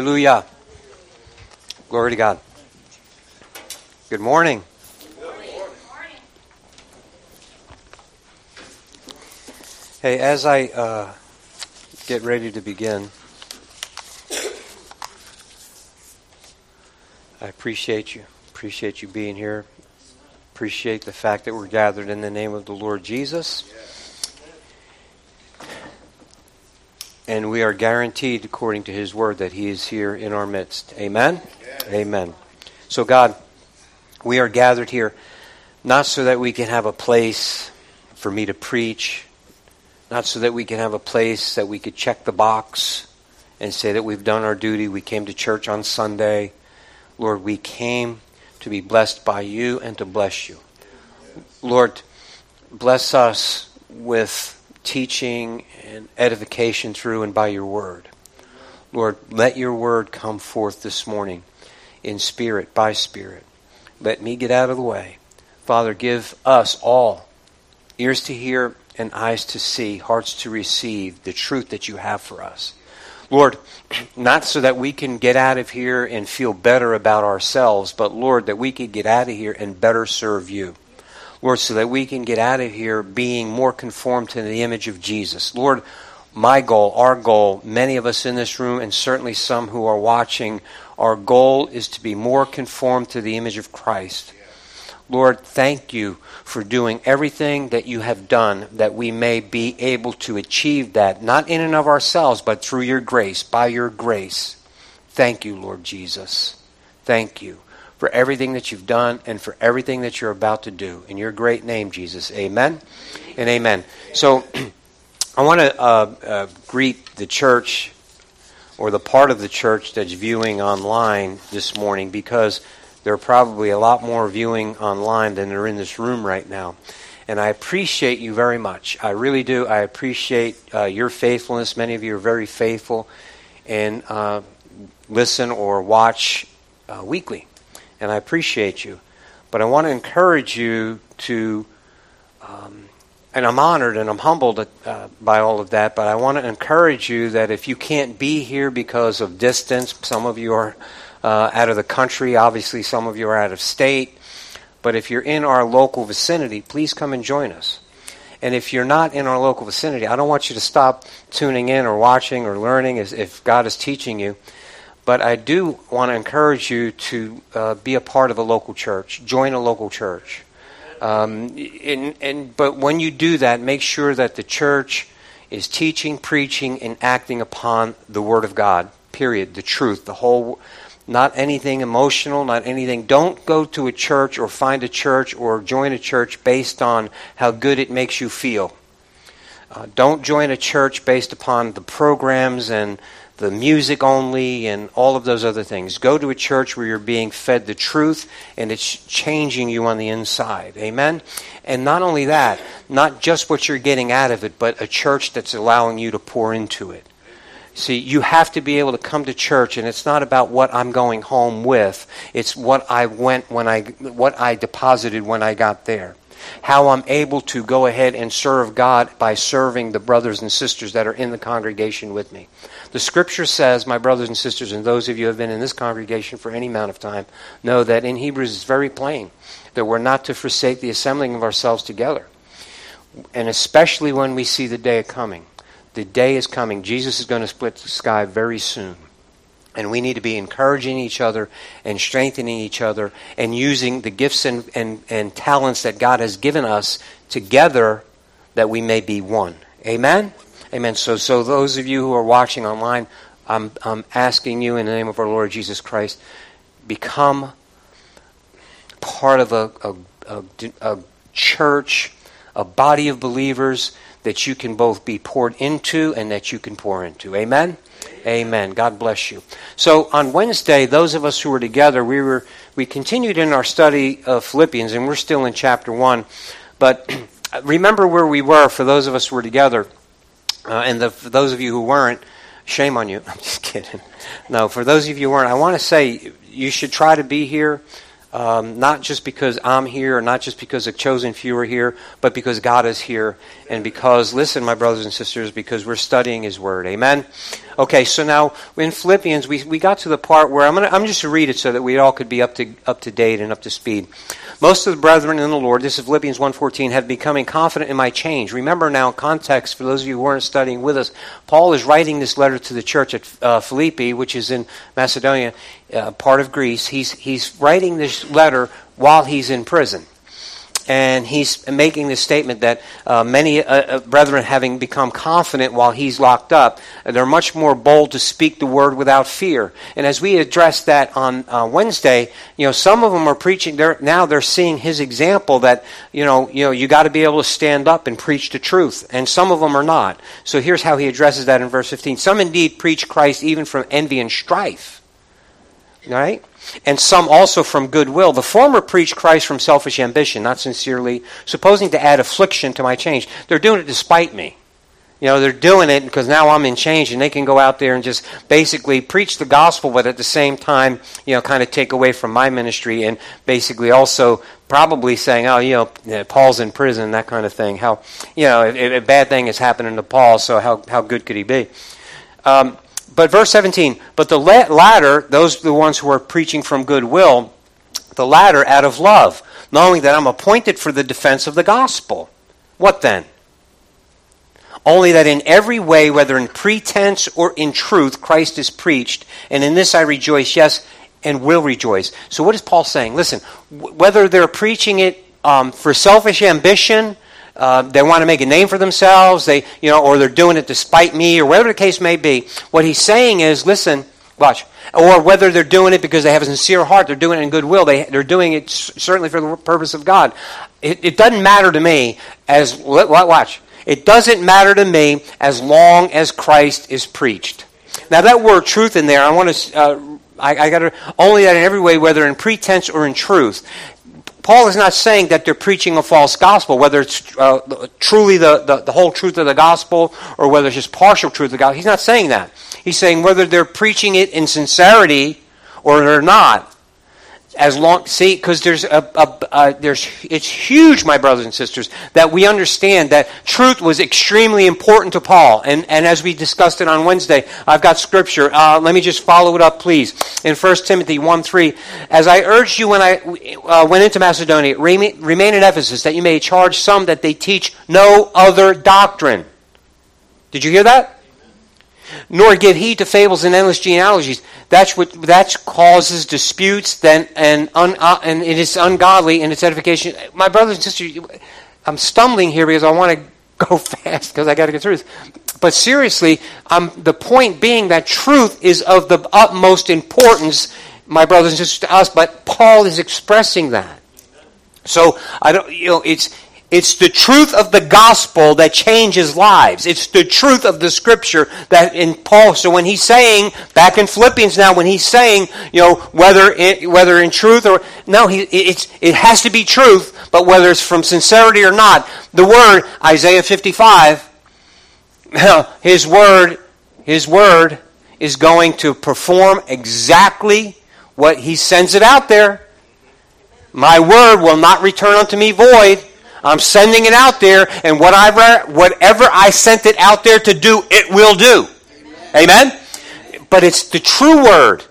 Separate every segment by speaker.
Speaker 1: Hallelujah. Glory to God. Good morning. Hey, as I uh, get ready to begin, I appreciate you. Appreciate you being here. Appreciate the fact that we're gathered in the name of the Lord Jesus. And we are guaranteed, according to His word, that He is here in our midst. Amen? Amen. So, God, we are gathered here not so that we can have a place for me to preach, not so that we can have a place that we could check the box and say that we've done our duty. We came to church on Sunday. Lord, we came to be blessed by you and to bless you. Lord, bless us with teaching and edification through and by your word. Lord, let your word come forth this morning in spirit, by spirit. Let me get out of the way. Father, give us all ears to hear and eyes to see, hearts to receive the truth that you have for us. Lord, not so that we can get out of here and feel better about ourselves, but Lord, that we could get out of here and better serve you. Lord, so that we can get out of here being more conformed to the image of Jesus. Lord, my goal, our goal, many of us in this room, and certainly some who are watching, our goal is to be more conformed to the image of Christ. Lord, thank you for doing everything that you have done that we may be able to achieve that, not in and of ourselves, but through your grace, by your grace. Thank you, Lord Jesus. Thank you for everything that you've done and for everything that you're about to do. In your great name, Jesus. Amen and amen. So I want to uh, uh, greet the church or the part of the church that's viewing online this morning because there are probably a lot more viewing online than are in this room right now. And I appreciate you very much. I really do. I appreciate uh, your faithfulness. Many of you are very faithful and uh, listen or watch uh, weekly and I appreciate you. But I want to encourage you to, um, and I'm honored and I'm humbled uh, by all of that, but I want to encourage you that if you can't be here because of distance, some of you are uh, out of the country, obviously, some of you are out of state, but if you're in our local vicinity, please come and join us. And if you're not in our local vicinity, I don't want you to stop tuning in or watching or learning if God is teaching you. But I do want to encourage you to uh, be a part of a local church, join a local church. Um, and, and, but when you do that, make sure that the church is teaching, preaching, and acting upon the Word of God, period, the truth, the whole, not anything emotional, not anything. Don't go to a church or find a church or join a church based on how good it makes you feel. Uh, don't join a church based upon the programs and the music only and all of those other things. Go to a church where you're being fed the truth and it's changing you on the inside. Amen? And not only that, not just what you're getting out of it, but a church that's allowing you to pour into it. See, you have to be able to come to church, and it's not about what I'm going home with. It's what I went when I, what I deposited when I got there how I'm able to go ahead and serve God by serving the brothers and sisters that are in the congregation with me. The scripture says, my brothers and sisters, and those of you who have been in this congregation for any amount of time, know that in Hebrews it's very plain that we're not to forsake the assembling of ourselves together. And especially when we see the day of coming. The day is coming. Jesus is going to split the sky very soon. And we need to be encouraging each other and strengthening each other and using the gifts and, and, and talents that God has given us together that we may be one. Amen? Amen. So, so those of you who are watching online, I'm, I'm asking you in the name of our Lord Jesus Christ, become part of a, a, a, a church, a body of believers that you can both be poured into and that you can pour into. Amen? Amen. God bless you. So on Wednesday, those of us who were together, we were we continued in our study of Philippians, and we're still in chapter one. But remember where we were for those of us who were together, uh, and the, for those of you who weren't, shame on you. I'm just kidding. No, for those of you who weren't, I want to say you should try to be here. Um, not just because I'm here, or not just because a chosen few are here, but because God is here, and because, listen, my brothers and sisters, because we're studying His Word. Amen? Okay, so now in Philippians, we, we got to the part where I'm, gonna, I'm just to read it so that we all could be up to, up to date and up to speed. Most of the brethren in the Lord, this is Philippians 1.14, have becoming confident in my change. Remember now, context, for those of you who weren't studying with us, Paul is writing this letter to the church at uh, Philippi, which is in Macedonia, uh, part of Greece. He's, he's writing this letter while he's in prison and he's making this statement that uh, many uh, uh, brethren, having become confident while he's locked up, they're much more bold to speak the word without fear. And as we addressed that on uh, Wednesday, you know, some of them are preaching. They're, now they're seeing his example that you know, you know, you got to be able to stand up and preach the truth, and some of them are not. So here's how he addresses that in verse 15. Some indeed preach Christ even from envy and strife. Right? And some also from goodwill. The former preach Christ from selfish ambition, not sincerely, supposing to add affliction to my change. They're doing it despite me. You know, they're doing it because now I'm in change and they can go out there and just basically preach the gospel, but at the same time, you know, kind of take away from my ministry and basically also probably saying, oh, you know, Paul's in prison, that kind of thing. How, you know, a, a bad thing is happening to Paul, so how, how good could he be? Um, but verse 17, but the latter, those the ones who are preaching from goodwill, the latter out of love, knowing that I'm appointed for the defense of the gospel. What then? Only that in every way, whether in pretense or in truth, Christ is preached, and in this I rejoice, yes, and will rejoice. So, what is Paul saying? Listen, whether they're preaching it um, for selfish ambition, uh, they want to make a name for themselves, they, you know, or they're doing it despite me, or whatever the case may be. What he's saying is, listen, watch, or whether they're doing it because they have a sincere heart, they're doing it in goodwill, they, they're doing it certainly for the purpose of God. It, it doesn't matter to me as, watch, it doesn't matter to me as long as Christ is preached. Now that word truth in there, I want to, uh, I, I got to, only that in every way, whether in pretense or in truth. Paul is not saying that they're preaching a false gospel, whether it's uh, truly the, the, the, whole truth of the gospel or whether it's just partial truth of the gospel. He's not saying that. He's saying whether they're preaching it in sincerity or they're not, as long see because there's a, a, a, there's it's huge my brothers and sisters that we understand that truth was extremely important to paul. And and as we discussed it on wednesday i've got scripture. Uh, let me just follow it up please. In 1 timothy 1 3 as i urged you when i uh, went into macedonia remain, remain in ephesus that you may charge some that they teach no other doctrine. Did you hear that nor give heed to fables and endless genealogies. That's what that causes disputes. Then and un, uh, and it is ungodly in its edification. My brothers and sisters, I'm stumbling here because I want to go fast because I got to get through this. But seriously, um, the point being that truth is of the utmost importance, my brothers and sisters, to us. But Paul is expressing that. So I don't, you know, it's it's the truth of the gospel that changes lives. It's the truth of the scripture that in Paul. So when he's saying back in Philippians now, when he's saying, you know, whether in, whether in truth or no, he, it's it has to be truth, but whether it's from sincerity or not, the word Isaiah 55, his word, his word is going to perform exactly what he sends it out there. My word will not return unto me void I'm sending it out there, and whatever, whatever I sent it out there to do, it will do. Amen? Amen? But it's the true word,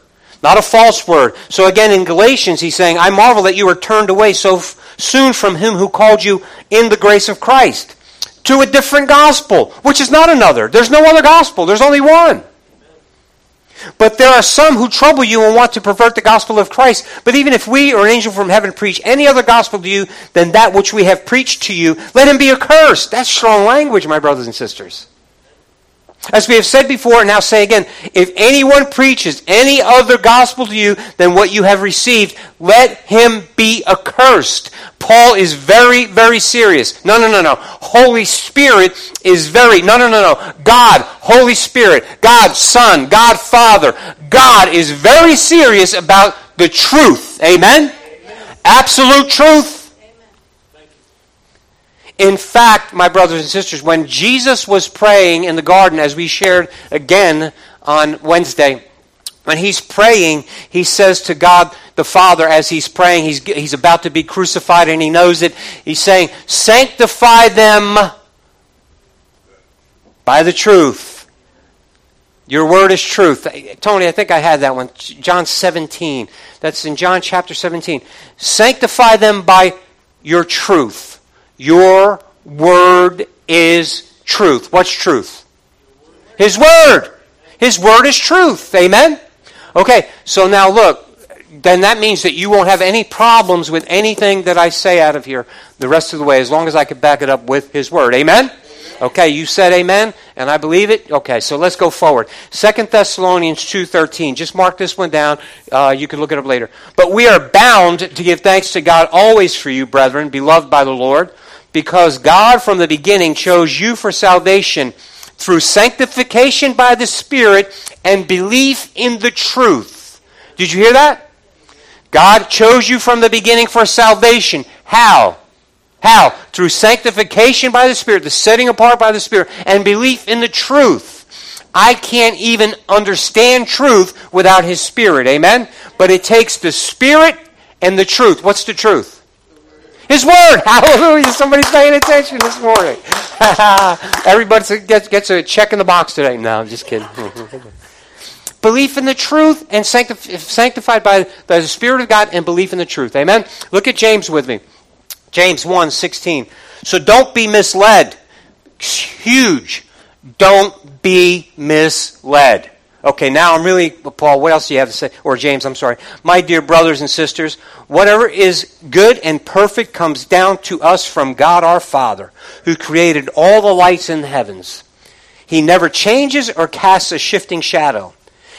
Speaker 1: not a false word. So again, in Galatians, he's saying, I marvel that you were turned away so f- soon from him who called you in the grace of Christ to a different gospel, which is not another. There's no other gospel, there's only one. But there are some who trouble you and want to pervert the gospel of Christ. But even if we or an angel from heaven preach any other gospel to you than that which we have preached to you, let him be accursed. That's strong language, my brothers and sisters. As we have said before and now say again, if anyone preaches any other gospel to you than what you have received, let him be accursed. Paul is very, very serious. No, no, no, no. Holy Spirit is very, no, no, no, no. God, Holy Spirit, God, Son, God, Father. God is very serious about the truth. Amen? Amen. Absolute truth. In fact, my brothers and sisters, when Jesus was praying in the garden, as we shared again on Wednesday, when he's praying, he says to God the Father, as he's praying, he's, he's about to be crucified and he knows it. He's saying, Sanctify them by the truth. Your word is truth. Tony, I think I had that one. John 17. That's in John chapter 17. Sanctify them by your truth. Your word is truth. What's truth? His word. His word is truth. Amen? Okay, so now look. Then that means that you won't have any problems with anything that I say out of here the rest of the way as long as I can back it up with His word. Amen? Okay, you said amen, and I believe it. Okay, so let's go forward. Second Thessalonians two thirteen. Just mark this one down. Uh, you can look it up later. But we are bound to give thanks to God always for you, brethren, beloved by the Lord, because God from the beginning chose you for salvation through sanctification by the Spirit and belief in the truth. Did you hear that? God chose you from the beginning for salvation. How? How? Through sanctification by the Spirit, the setting apart by the Spirit, and belief in the truth. I can't even understand truth without His Spirit. Amen? But it takes the Spirit and the truth. What's the truth? His Word. Hallelujah. Somebody's paying attention this morning. Everybody gets, gets a check in the box today. No, I'm just kidding. belief in the truth and sanctified by, the Spirit of God and belief in the truth. Amen? Look at James with me. James 1 16. So don't be misled. huge. Don't be misled. Okay, now I'm really, Paul, what else do you have to say? Or James, I'm sorry. My dear brothers and sisters, whatever is good and perfect comes down to us from God our Father, who created all the lights in the heavens. He never changes or casts a shifting shadow.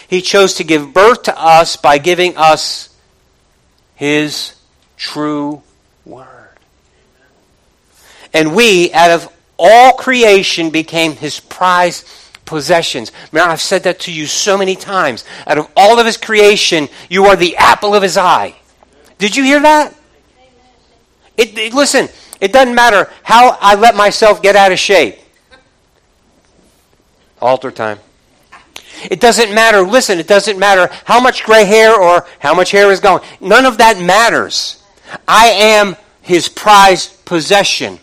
Speaker 1: He chose to give birth to us by giving us His true word. And we, out of all creation, became his prized possessions. Remember, I've said that to you so many times. Out of all of his creation, you are the apple of his eye. Did you hear that? It, it, listen, it doesn't matter how I let myself get out of shape. Altar time. It doesn't matter, listen, it doesn't matter how much gray hair or how much hair is gone. None of that matters. I am his prized possession.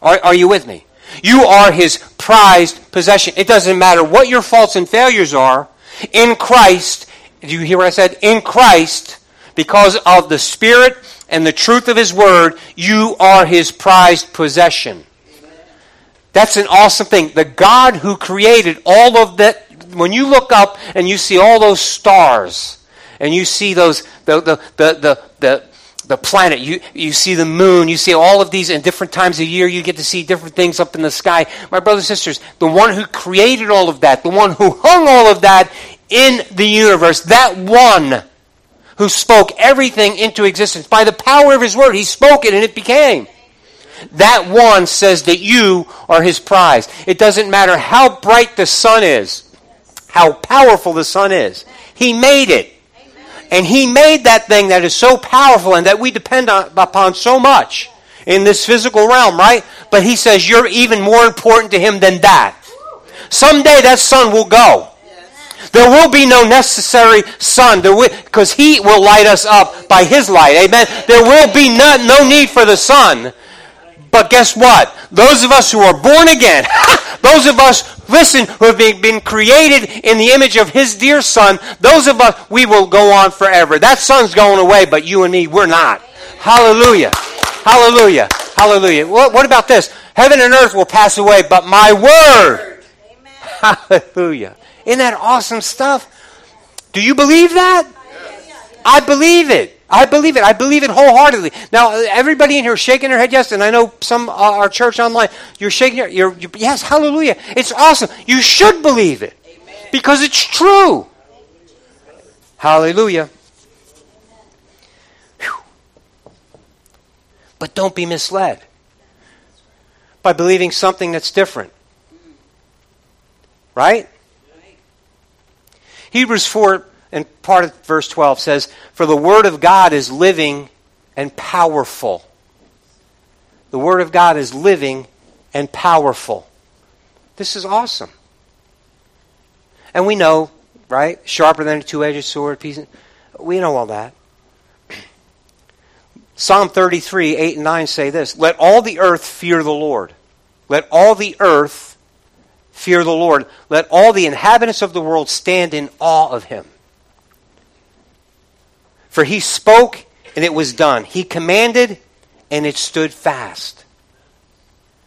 Speaker 1: Are, are you with me? You are his prized possession. It doesn't matter what your faults and failures are. In Christ, do you hear what I said? In Christ, because of the Spirit and the truth of his word, you are his prized possession. That's an awesome thing. The God who created all of that, when you look up and you see all those stars, and you see those the the the the, the planet. You, you see the moon. You see all of these in different times of year. You get to see different things up in the sky. My brothers and sisters, the one who created all of that, the one who hung all of that in the universe, that one who spoke everything into existence by the power of his word, he spoke it and it became. That one says that you are his prize. It doesn't matter how bright the sun is, how powerful the sun is. He made it. And He made that thing that is so powerful and that we depend on, upon so much in this physical realm, right? But He says you're even more important to Him than that. Someday that sun will go. There will be no necessary sun because He will light us up by His light. Amen. There will be no, no need for the sun. But guess what? Those of us who are born again, those of us listen, who have been, created in the image of his dear son, those of us, we will go on forever. That sun's going away, but you and me, we're not. Hallelujah. Hallelujah. Hallelujah. What, what about this? Heaven and earth will pass away, but my word. Amen. Hallelujah. Isn't that awesome stuff? Do you believe that? I believe it. I believe it. I believe it wholeheartedly. Now, everybody in here shaking their head yes, and I know some uh, our church online. You're shaking your, you're, you're, yes, hallelujah. It's awesome. You should believe it Amen. because it's true. Hallelujah. Whew. But don't be misled by believing something that's different. Right? Hebrews 4 and part of verse 12 says, For the Word of God is living and powerful. The Word of God is living and powerful. This is awesome. And we know, right? Sharper than a two edged sword. We know all that. Psalm 33, 8 and 9 say this Let all the earth fear the Lord. Let all the earth fear the Lord. Let all the inhabitants of the world stand in awe of him. For he spoke, and it was done. He commanded, and it stood fast.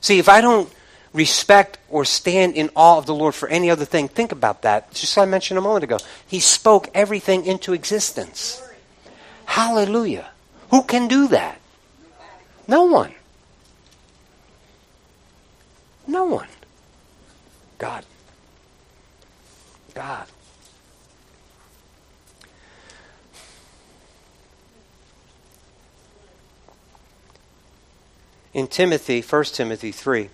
Speaker 1: See, if I don't respect or stand in awe of the Lord for any other thing, think about that. Just like I mentioned a moment ago. He spoke everything into existence. Hallelujah. Who can do that? No one. No one. God. God. In Timothy, 1 Timothy 3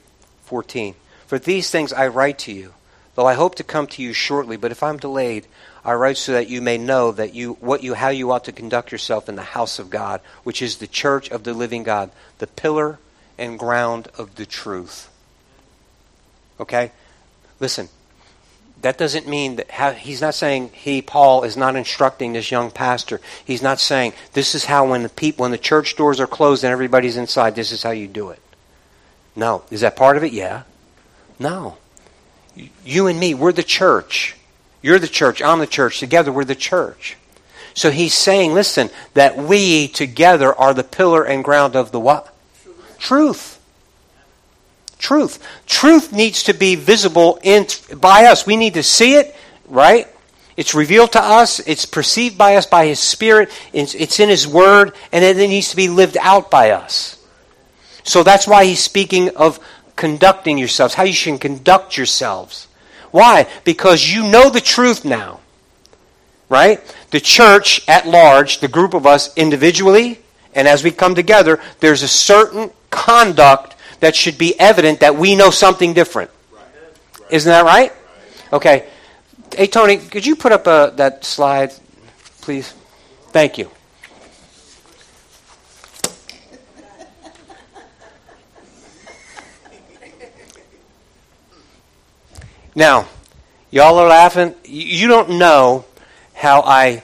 Speaker 1: 14, For these things I write to you, though I hope to come to you shortly, but if I'm delayed, I write so that you may know that you what you how you ought to conduct yourself in the house of God, which is the church of the living God, the pillar and ground of the truth. Okay? Listen, that doesn't mean that how, he's not saying he Paul is not instructing this young pastor. He's not saying this is how when the people when the church doors are closed and everybody's inside, this is how you do it. No, is that part of it? Yeah. No. You and me, we're the church. You're the church. I'm the church. Together, we're the church. So he's saying, listen, that we together are the pillar and ground of the what? Truth. Truth. Truth Truth needs to be visible in, by us. We need to see it, right? It's revealed to us. It's perceived by us by His Spirit. It's, it's in His Word, and it needs to be lived out by us. So that's why He's speaking of conducting yourselves, how you should conduct yourselves. Why? Because you know the truth now, right? The church at large, the group of us individually, and as we come together, there's a certain conduct that should be evident that we know something different. Isn't that right? Okay. Hey, Tony, could you put up uh, that slide, please? Thank you. Now, y'all are laughing. You don't know how I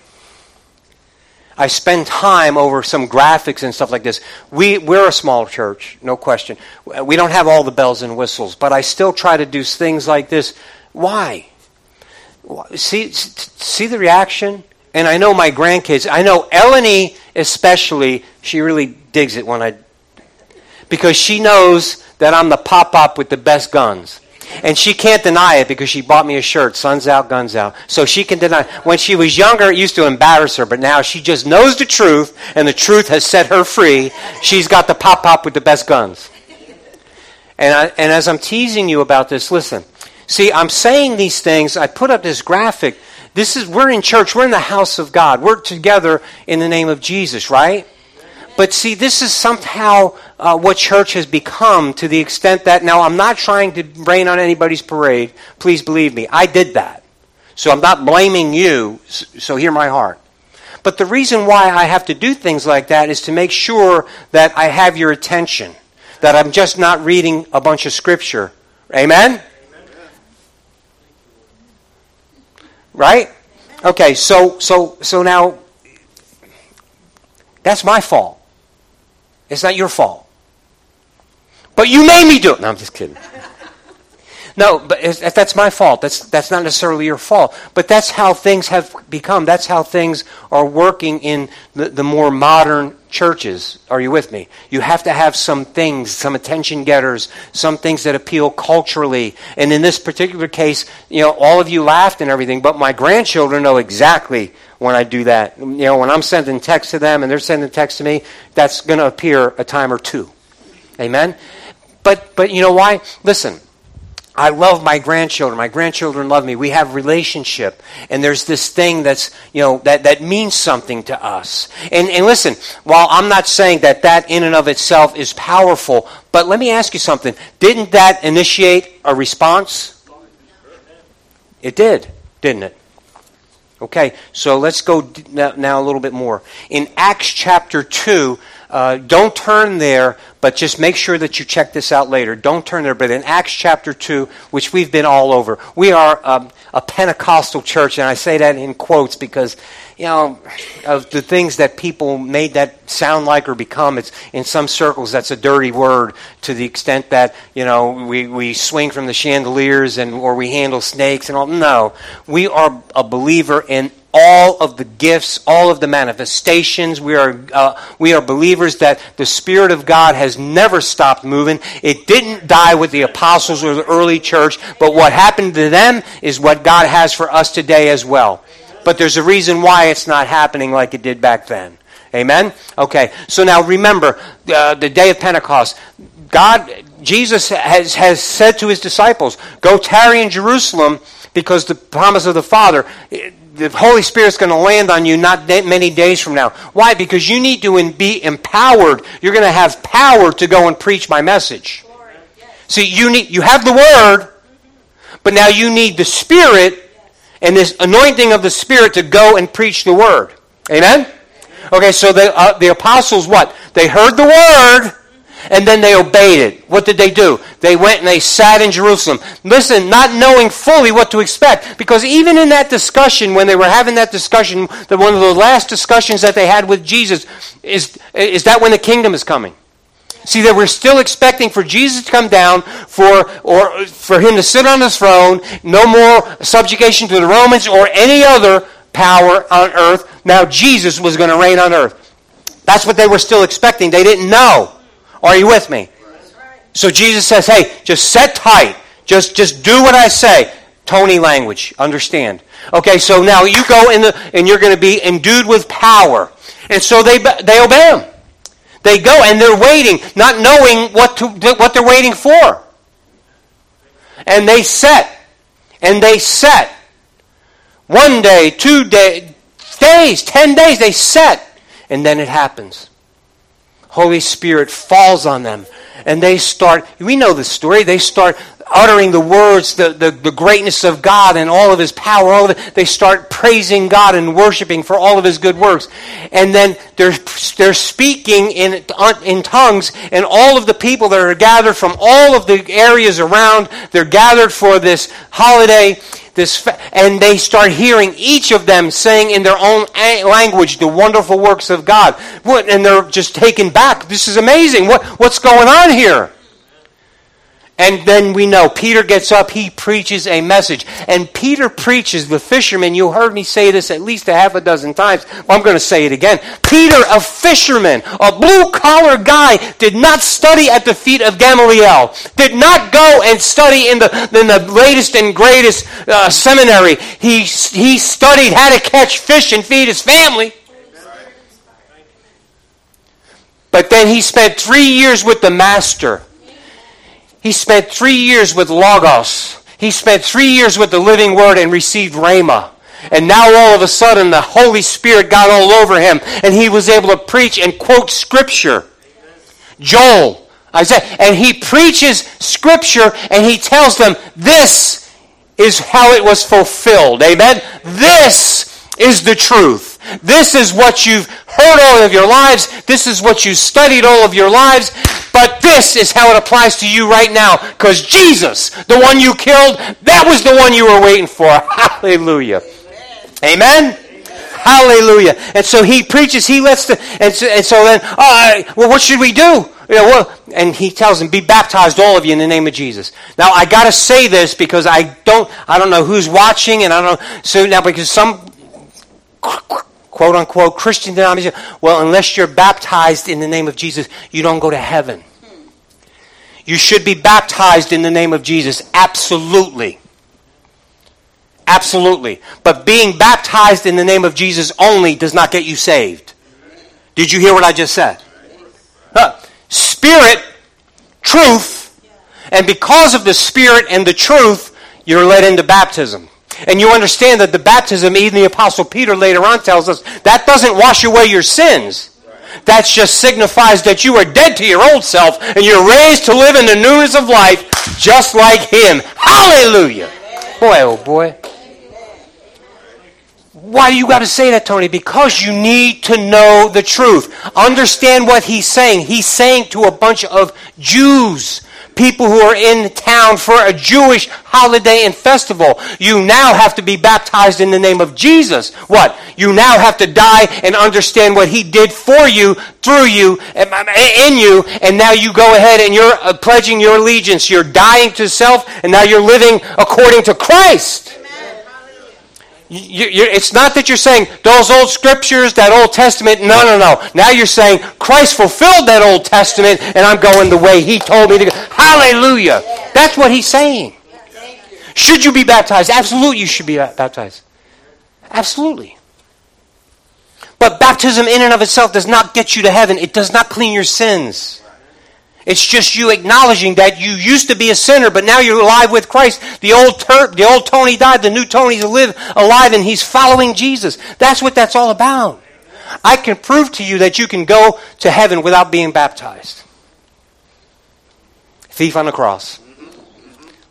Speaker 1: I spend time over some graphics and stuff like this. We, we're a small church, no question. We don't have all the bells and whistles, but I still try to do things like this. Why? See, see the reaction? And I know my grandkids, I know Eleni especially, she really digs it when I, because she knows that I'm the pop up with the best guns. And she can't deny it because she bought me a shirt, Suns Out, Guns Out. So she can deny. When she was younger, it used to embarrass her, but now she just knows the truth, and the truth has set her free. She's got the pop pop with the best guns. And, I, and as I'm teasing you about this, listen. See, I'm saying these things. I put up this graphic. This is we're in church. We're in the house of God. We're together in the name of Jesus, right? But see, this is somehow uh, what church has become to the extent that now I'm not trying to rain on anybody's parade. Please believe me, I did that. So I'm not blaming you, so hear my heart. But the reason why I have to do things like that is to make sure that I have your attention, that I'm just not reading a bunch of scripture. Amen? Right? Okay, so so so now that's my fault. It's not your fault. But you made me do it. No, I'm just kidding. No, but that's my fault. That's, that's not necessarily your fault. But that's how things have become. That's how things are working in the, the more modern churches. Are you with me? You have to have some things, some attention getters, some things that appeal culturally. And in this particular case, you know, all of you laughed and everything, but my grandchildren know exactly when I do that. You know, when I'm sending text to them and they're sending text to me, that's going to appear a time or two. Amen? But, but you know why? Listen. I love my grandchildren. My grandchildren love me. We have relationship. And there's this thing that's, you know, that, that means something to us. And, and listen, while I'm not saying that that in and of itself is powerful, but let me ask you something. Didn't that initiate a response? It did, didn't it? Okay, so let's go now a little bit more. In Acts chapter 2, Uh, don't turn there, but just make sure that you check this out later. Don't turn there. But in Acts chapter 2, which we've been all over, we are um, a Pentecostal church, and I say that in quotes because, you know, of the things that people made that sound like or become, it's in some circles that's a dirty word to the extent that, you know, we, we swing from the chandeliers and or we handle snakes and all. No. We are a believer in all of the gifts, all of the manifestations. We are, uh, we are believers that the Spirit of God has never stopped moving. It didn't die with the apostles or the early church, but what happened to them is what God has for us today as well. But there's a reason why it's not happening like it did back then. Amen? Okay, so now remember uh, the day of Pentecost. God, Jesus has, has said to his disciples, Go tarry in Jerusalem because the promise of the Father the Holy Spirit's going to land on you not many days from now. Why? Because you need to be empowered. You're going to have power to go and preach my message. See, you need you have the word, but now you need the Spirit and this anointing of the Spirit to go and preach the word. Amen. Okay, so the uh, the apostles what? They heard the word and then they obeyed it. What did they do? They went and they sat in Jerusalem. Listen, not knowing fully what to expect. Because even in that discussion, when they were having that discussion, the, one of the last discussions that they had with Jesus, is, is that when the kingdom is coming? See, they were still expecting for Jesus to come down, for, or for him to sit on his throne, no more subjugation to the Romans or any other power on earth. Now Jesus was going to reign on earth. That's what they were still expecting. They didn't know. Are you with me? So Jesus says, hey, just set tight. Just, just do what I say. Tony language. Understand. Okay, so now you go in the, and you're going to be endued with power. And so they, they obey him. They go and they're waiting, not knowing what, to, what they're waiting for. And they set. And they set. One day, two day, days, ten days, they set. And then it happens. Holy Spirit falls on them. And they start, we know the story, they start uttering the words, the, the, the, greatness of God and all of His power. All of it. They start praising God and worshiping for all of His good works. And then they're, they're speaking in, in tongues, and all of the people that are gathered from all of the areas around, they're gathered for this holiday this and they start hearing each of them saying in their own language the wonderful works of God. And they're just taken back. This is amazing. What, what's going on here? And then we know Peter gets up, he preaches a message. And Peter preaches, the fisherman, you heard me say this at least a half a dozen times. I'm going to say it again. Peter, a fisherman, a blue collar guy, did not study at the feet of Gamaliel, did not go and study in the, in the latest and greatest uh, seminary. He, he studied how to catch fish and feed his family. But then he spent three years with the master he spent three years with Logos. He spent three years with the living word and received Rhema. And now all of a sudden the Holy Spirit got all over him and he was able to preach and quote scripture. Joel, Isaiah, and he preaches scripture and he tells them this is how it was fulfilled. Amen. This is the truth. This is what you've heard all of your lives. This is what you studied all of your lives. But this is how it applies to you right now. Because Jesus, the one you killed, that was the one you were waiting for. Hallelujah. Amen? Hallelujah. And so he preaches, he lets the, and so, and so then, uh, well, what should we do? You know, well, and he tells them, be baptized, all of you, in the name of Jesus. Now, I got to say this because I don't, I don't know who's watching, and I don't know, so now because some quote unquote Christian denomination. Well, unless you're baptized in the name of Jesus, you don't go to heaven. You should be baptized in the name of Jesus. Absolutely. Absolutely. But being baptized in the name of Jesus only does not get you saved. Did you hear what I just said? Huh. Spirit, truth, and because of the Spirit and the truth, you're led into baptism. And you understand that the baptism, even the Apostle Peter later on tells us, that doesn't wash away your sins. That just signifies that you are dead to your old self and you're raised to live in the newness of life just like Him. Hallelujah! Boy, oh boy. Why do you got to say that, Tony? Because you need to know the truth. Understand what he's saying. He's saying to a bunch of Jews, people who are in town for a Jewish holiday and festival. You now have to be baptized in the name of Jesus. What? You now have to die and understand what he did for you, through you, in you, and now you go ahead and you're uh, pledging your allegiance. You're dying to self, and now you're living according to Christ. You, you, it's not that you're saying those old scriptures, that Old Testament. No, no, no. Now you're saying Christ fulfilled that Old Testament, and I'm going the way He told me to go. Hallelujah. That's what He's saying. Should you be baptized? Absolutely, you should be baptized. Absolutely. But baptism in and of itself does not get you to heaven. It does not clean your sins. It's just you acknowledging that you used to be a sinner, but now you're alive with Christ. The old ter- the old Tony died, the new Tony's alive, alive, and he's following Jesus. That's what that's all about. I can prove to you that you can go to heaven without being baptized. Thief on the cross.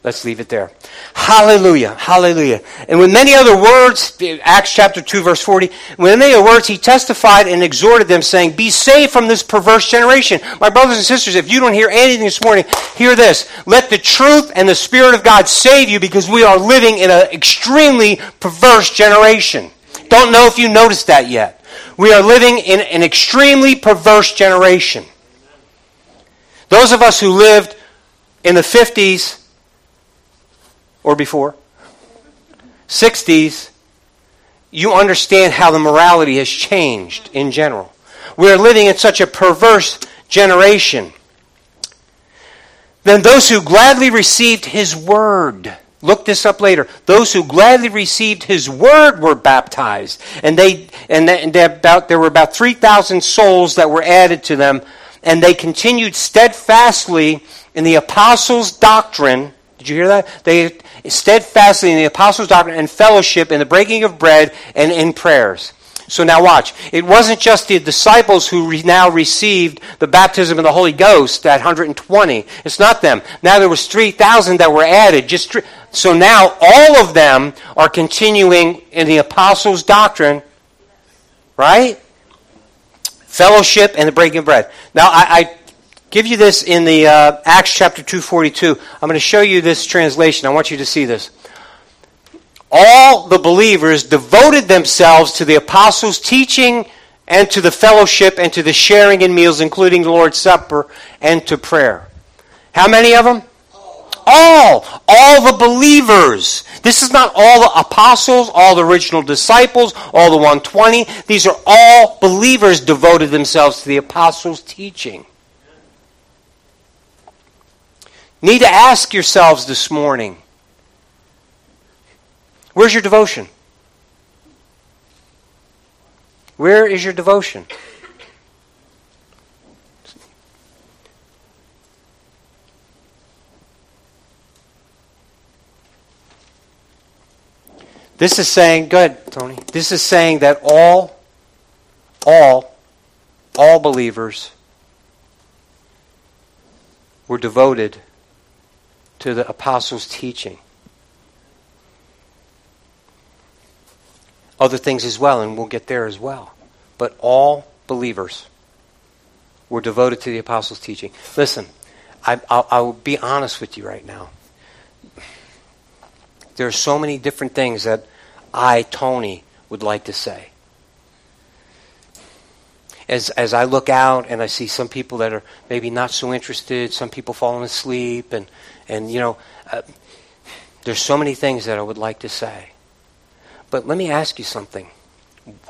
Speaker 1: Let's leave it there. Hallelujah. Hallelujah. And with many other words, Acts chapter 2 verse 40, with many other words, he testified and exhorted them saying, be saved from this perverse generation. My brothers and sisters, if you don't hear anything this morning, hear this. Let the truth and the Spirit of God save you because we are living in an extremely perverse generation. Don't know if you noticed that yet. We are living in an extremely perverse generation. Those of us who lived in the 50s or before, 60s, you understand how the morality has changed in general. We're living in such a perverse generation. Then those who gladly received his word, look this up later. Those who gladly received his word were baptized, and they and, they, and they about there were about three thousand souls that were added to them, and they continued steadfastly in the apostles' doctrine. Did you hear that? They steadfastly in the apostles' doctrine and fellowship, in the breaking of bread, and in prayers. So now watch. It wasn't just the disciples who re- now received the baptism of the Holy Ghost, that 120. It's not them. Now there was 3,000 that were added. Just so now all of them are continuing in the apostles' doctrine, right? Fellowship and the breaking of bread. Now I, I give you this in the uh, Acts chapter 242. I'm going to show you this translation. I want you to see this. All the believers devoted themselves to the apostles' teaching and to the fellowship and to the sharing in meals, including the Lord's Supper, and to prayer. How many of them? All. All the believers. This is not all the apostles, all the original disciples, all the 120. These are all believers devoted themselves to the apostles' teaching. Need to ask yourselves this morning where's your devotion? Where is your devotion? This is saying, good, Tony. This is saying that all, all, all believers were devoted to the apostles' teaching. Other things as well, and we'll get there as well. But all believers were devoted to the apostles' teaching. Listen, I, I'll, I will be honest with you right now. There are so many different things that I, Tony, would like to say as as I look out and I see some people that are maybe not so interested, some people falling asleep, and and you know, uh, there's so many things that I would like to say. But let me ask you something.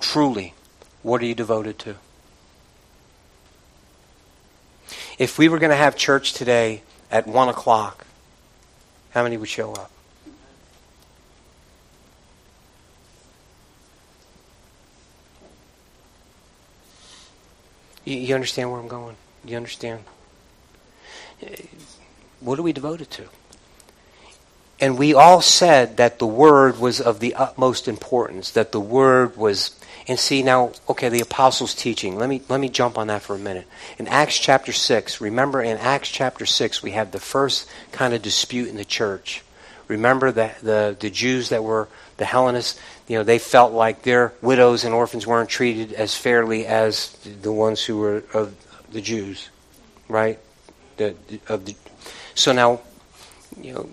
Speaker 1: Truly, what are you devoted to? If we were going to have church today at one o'clock, how many would show up? You understand where I'm going? You understand? What are we devoted to? And we all said that the word was of the utmost importance, that the word was and see now, okay, the apostles' teaching. Let me let me jump on that for a minute. In Acts chapter six, remember in Acts chapter six we have the first kind of dispute in the church remember the, the, the Jews that were the Hellenists, you know, they felt like their widows and orphans weren't treated as fairly as the ones who were of the Jews, right? The, of the, so now, you know,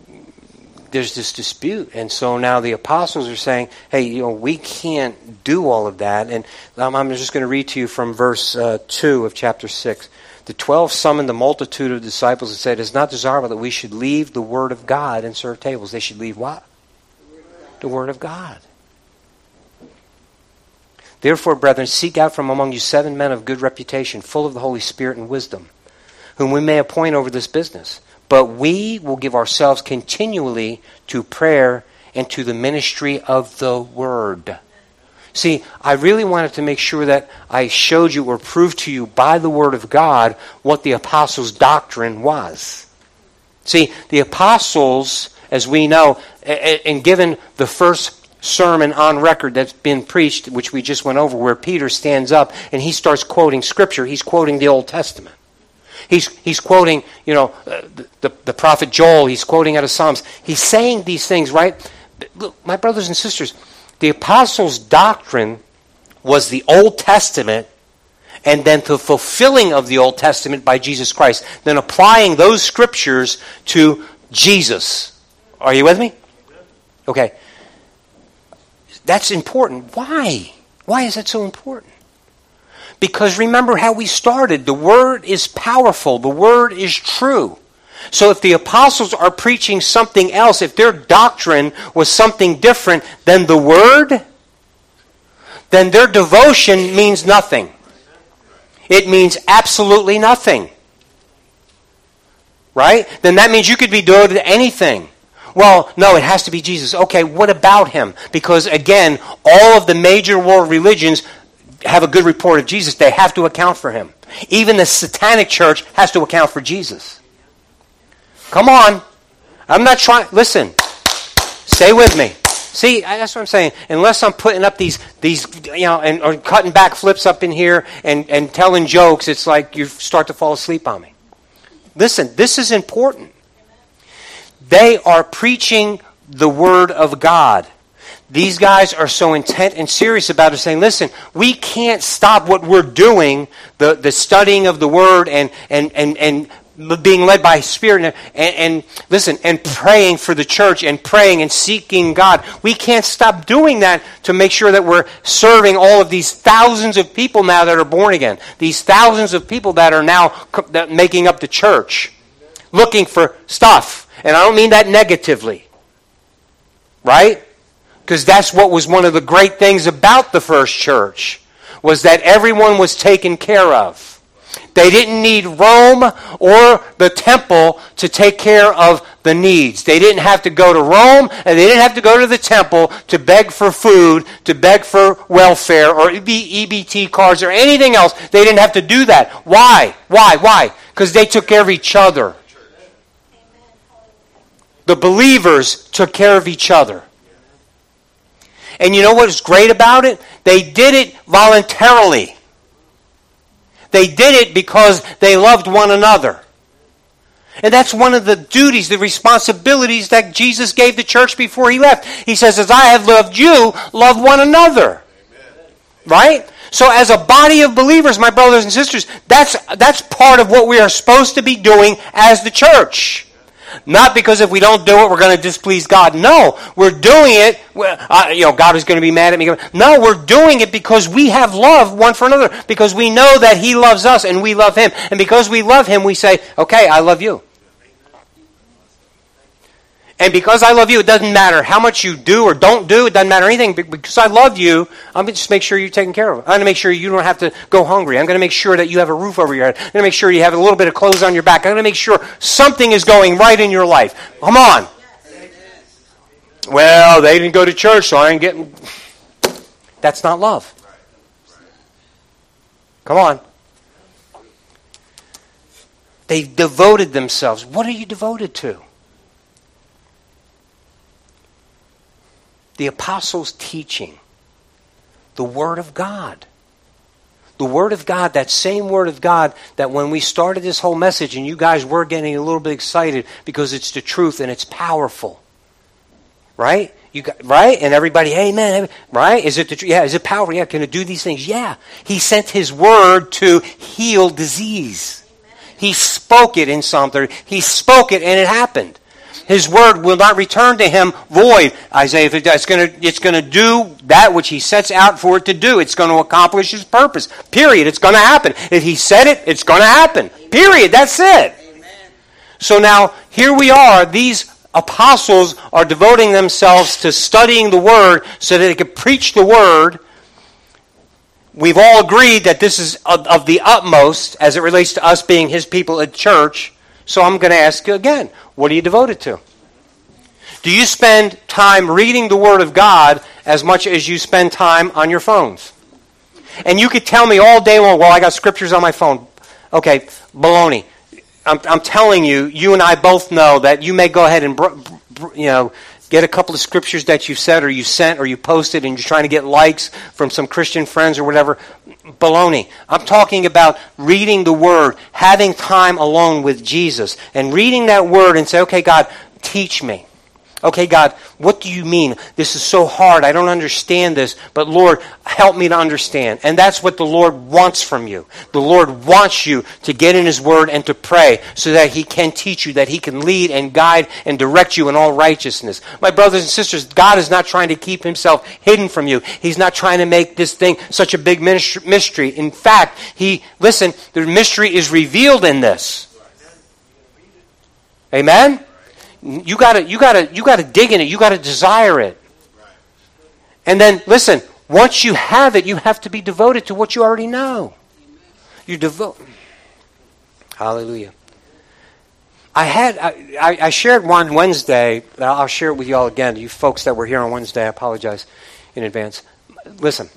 Speaker 1: there's this dispute, and so now the apostles are saying, "Hey, you know, we can't do all of that." And um, I'm just going to read to you from verse uh, two of chapter six. The twelve summoned the multitude of disciples and said, "It's not desirable that we should leave the word of God and serve tables. They should leave what? The word of God." Therefore, brethren, seek out from among you seven men of good reputation, full of the Holy Spirit and wisdom, whom we may appoint over this business. But we will give ourselves continually to prayer and to the ministry of the Word. See, I really wanted to make sure that I showed you or proved to you by the Word of God what the apostles' doctrine was. See, the apostles, as we know, and given the first sermon on record that's been preached, which we just went over, where Peter stands up and he starts quoting Scripture, he's quoting the Old Testament. He's, he's quoting, you know, uh, the, the, prophet Joel. He's quoting out of Psalms. He's saying these things, right? Look, my brothers and sisters, the apostles' doctrine was the Old Testament and then the fulfilling of the Old Testament by Jesus Christ, then applying those scriptures to Jesus. Are you with me? Okay. That's important. Why? Why is that so important? Because remember how we started. The Word is powerful, the Word is true. So if the apostles are preaching something else, if their doctrine was something different than the Word, then their devotion means nothing. It means absolutely nothing. Right? Then that means you could be devoted to anything. Well, no, it has to be Jesus. Okay, what about him? Because again, all of the major world religions have a good report of Jesus, they have to account for him. Even the satanic church has to account for Jesus. Come on. I'm not trying. Listen. Stay with me. See, that's what I'm saying. Unless I'm putting up these, these you know, and or cutting back flips up in here and, and telling jokes, it's like you start to fall asleep on me. Listen, this is important. They are preaching the Word of God. These guys are so intent and serious about it, saying, listen, we can't stop what we're doing, the, the studying of the Word and, and, and, and being led by Spirit and, and, listen, and praying for the church and praying and seeking God. We can't stop doing that to make sure that we're serving all of these thousands of people now that are born again. These thousands of people that are now making up the church, looking for stuff. And I don't mean that negatively. Right? Because that's what was one of the great things about the first church, was that everyone was taken care of. They didn't need Rome or the temple to take care of the needs. They didn't have to go to Rome and they didn't have to go to the temple to beg for food, to beg for welfare or EBT cards or anything else. They didn't have to do that. Why? Why? Why? Because they took care of each other. The believers took care of each other. And you know what's great about it? They did it voluntarily. They did it because they loved one another. And that's one of the duties, the responsibilities that Jesus gave the church before he left. He says, As I have loved you, love one another. Amen. Right? So, as a body of believers, my brothers and sisters, that's, that's part of what we are supposed to be doing as the church. Not because if we don't do it, we're going to displease God. No, we're doing it. Uh, you know, God is going to be mad at me. No, we're doing it because we have love one for another. Because we know that He loves us and we love Him. And because we love Him, we say, okay, I love you. And because I love you, it doesn't matter how much you do or don't do. It doesn't matter anything. Because I love you, I'm going to just make sure you're taken care of. I'm going to make sure you don't have to go hungry. I'm going to make sure that you have a roof over your head. I'm going to make sure you have a little bit of clothes on your back. I'm going to make sure something is going right in your life. Come on. Well, they didn't go to church, so I ain't getting. That's not love. Come on. They devoted themselves. What are you devoted to? The apostles' teaching, the Word of God. The Word of God, that same Word of God that when we started this whole message and you guys were getting a little bit excited because it's the truth and it's powerful. right? You got, right? And everybody, amen, right? Is it the truth? Yeah, is it powerful? Yeah, can it do these things? Yeah. He sent his word to heal disease. He spoke it in Psalm 30. He spoke it and it happened. His word will not return to him void. Isaiah 50, it's going to, it's going to do that which he sets out for it to do. It's going to accomplish his purpose. Period. It's going to happen. If he said it, it's going to happen. Period. That's it. So now, here we are. These apostles are devoting themselves to studying the Word so that they could preach the Word. We've all agreed that this is of, of, the utmost as it relates to us being His people at church. So I'm going to ask you again what are you devoted to? Do you spend time reading the Word of God as much as you spend time on your phones? And you could tell me all day long, well, I got scriptures on my phone. Okay, baloney. I'm, I'm telling you, you and I both know that you may go ahead and, you know, get a couple of scriptures that you said or you sent or you posted and you're trying to get likes from some Christian friends or whatever. Baloney. I'm talking about reading the Word, having time alone with Jesus, and reading that Word and say, okay, God, teach me. Okay, God, what do you mean? This is so hard. I don't understand this. But Lord, help me to understand. And that's what the Lord wants from you. The Lord wants you to get in His Word and to pray so that He can teach you, that He can lead and guide and direct you in all righteousness. My brothers and sisters, God is not trying to keep Himself hidden from you. He's not trying to make this thing such a big mystery. In fact, He, listen, the mystery is revealed in this. Amen? You gotta, you gotta, you gotta dig in it. You gotta desire it. And then, listen, once you have it, you have to be devoted to what you already know. You devote. Hallelujah. I had, I, I shared one Wednesday. I'll share it with you all again. You folks that were here on Wednesday, I apologize in advance. Listen,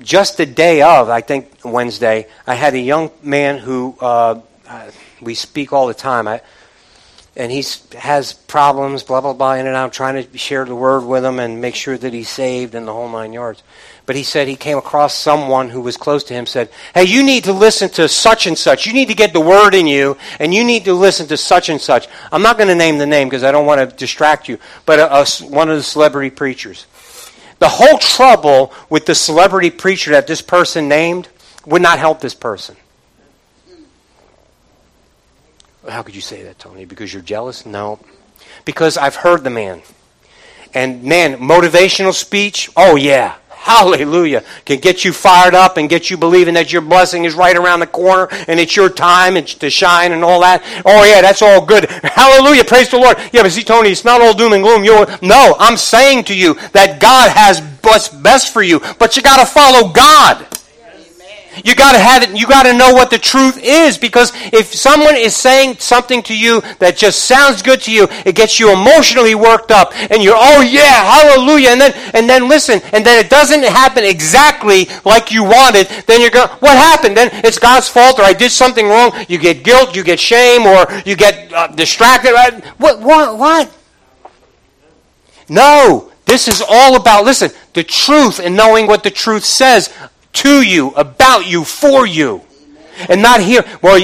Speaker 1: just the day of, I think Wednesday, I had a young man who uh, we speak all the time. I, and he has problems, blah, blah, blah, in and out, trying to share the word with him and make sure that he's saved and the whole nine yards. But he said he came across someone who was close to him, said, Hey, you need to listen to such and such. You need to get the word in you, and you need to listen to such and such. I'm not going to name the name because I don't want to distract you, but a, a, one of the celebrity preachers. The whole trouble with the celebrity preacher that this person named would not help this person. How could you say that, Tony? Because you're jealous? No. Because I've heard the man. And man, motivational speech, oh yeah. Hallelujah. Can get you fired up and get you believing that your blessing is right around the corner and it's your time to shine and all that. Oh yeah, that's all good. Hallelujah. Praise the Lord. Yeah, but see, Tony, it's not all doom and gloom. You're, no, I'm saying to you that God has what's best for you, but you gotta follow God. You got to have it. You got to know what the truth is because if someone is saying something to you that just sounds good to you, it gets you emotionally worked up, and you're oh yeah, hallelujah, and then and then listen, and then it doesn't happen exactly like you wanted. Then you're going, what happened? Then it's God's fault, or I did something wrong. You get guilt, you get shame, or you get uh, distracted. What? What? What? No, this is all about, listen, the truth and knowing what the truth says to you, about you, for you. And not here. Well,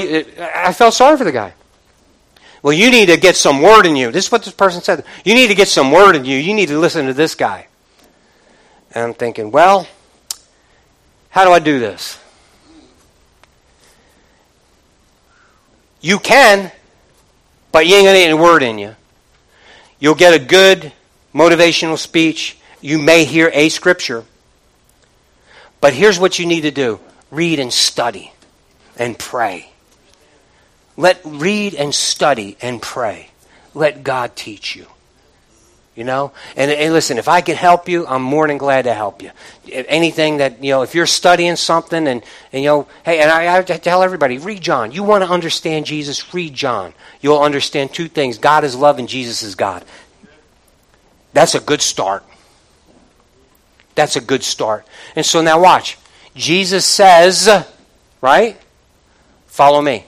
Speaker 1: I felt sorry for the guy. Well, you need to get some word in you. This is what this person said. You need to get some word in you. You need to listen to this guy. And I'm thinking, well, how do I do this? You can, but you ain't get any word in you. You'll get a good motivational speech. You may hear a scripture. But here's what you need to do read and study and pray. Let read and study and pray. Let God teach you. You know? And, and, listen, if I can help you, I'm more than glad to help you. Anything that, you know, if you're studying something and, and you know, hey, and I, I tell everybody, read John. You want to understand Jesus, read John. You'll understand two things God is love and Jesus is God. That's a good start. That's a good start. And so now watch. Jesus says, right? Follow me.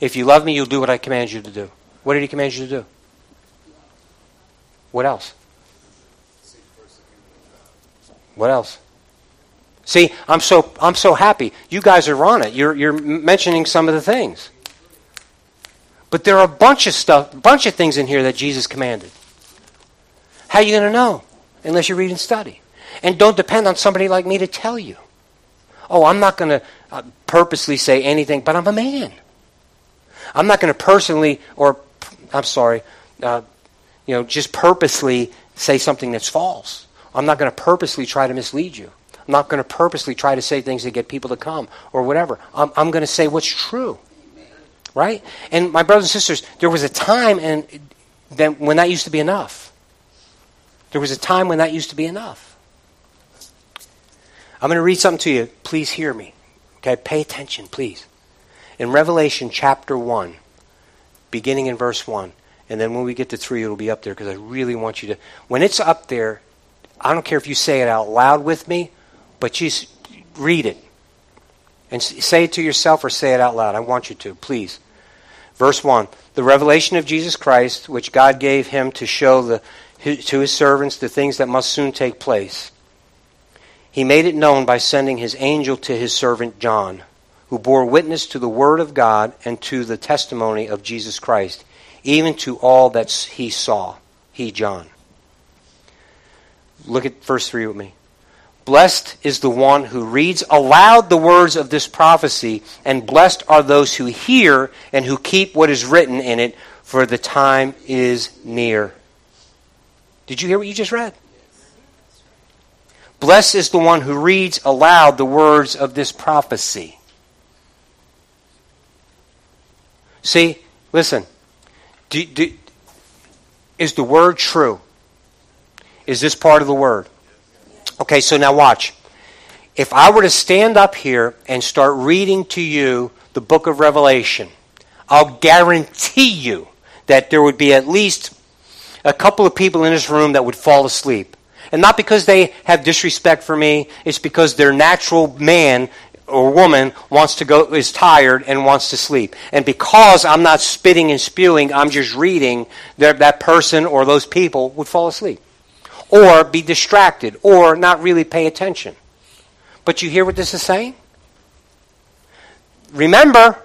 Speaker 1: If you love me, you'll do what I command you to do. What did he command you to do? What else? What else? See, I'm so I'm so happy. You guys are on it. You're you're mentioning some of the things. But there are a bunch of stuff, a bunch of things in here that Jesus commanded. How are you going to know unless you read and study? And don't depend on somebody like me to tell you. Oh, I'm not going to uh, purposely say anything, but I'm a man. I'm not going to personally, or I'm sorry, uh, you know, just purposely say something that's false. I'm not going to purposely try to mislead you. I'm not going to purposely try to say things to get people to come or whatever. I'm, I'm going to say what's true. Right? And my brothers and sisters, there was a time and then when that used to be enough. There was a time when that used to be enough. I'm going to read something to you. Please hear me. Okay? Pay attention, please. In Revelation chapter 1, beginning in verse 1, and then when we get to 3, it'll be up there because I really want you to. When it's up there, I don't care if you say it out loud with me, but just read it. And say it to yourself or say it out loud. I want you to, please. Verse 1 The revelation of Jesus Christ, which God gave him to show the, to his servants the things that must soon take place. He made it known by sending his angel to his servant John, who bore witness to the word of God and to the testimony of Jesus Christ, even to all that he saw, he, John. Look at verse 3 with me. Blessed is the one who reads aloud the words of this prophecy, and blessed are those who hear and who keep what is written in it, for the time is near. Did you hear what you just read? Blessed is the one who reads aloud the words of this prophecy. See, listen. Do, do, is the word true? Is this part of the word? Okay, so now watch. If I were to stand up here and start reading to you the book of Revelation, I'll guarantee you that there would be at least a couple of people in this room that would fall asleep. And not because they have disrespect for me, it's because their natural man or woman wants to go is tired and wants to sleep. And because I'm not spitting and spewing, I'm just reading, that that person or those people would fall asleep or be distracted or not really pay attention. But you hear what this is saying? Remember,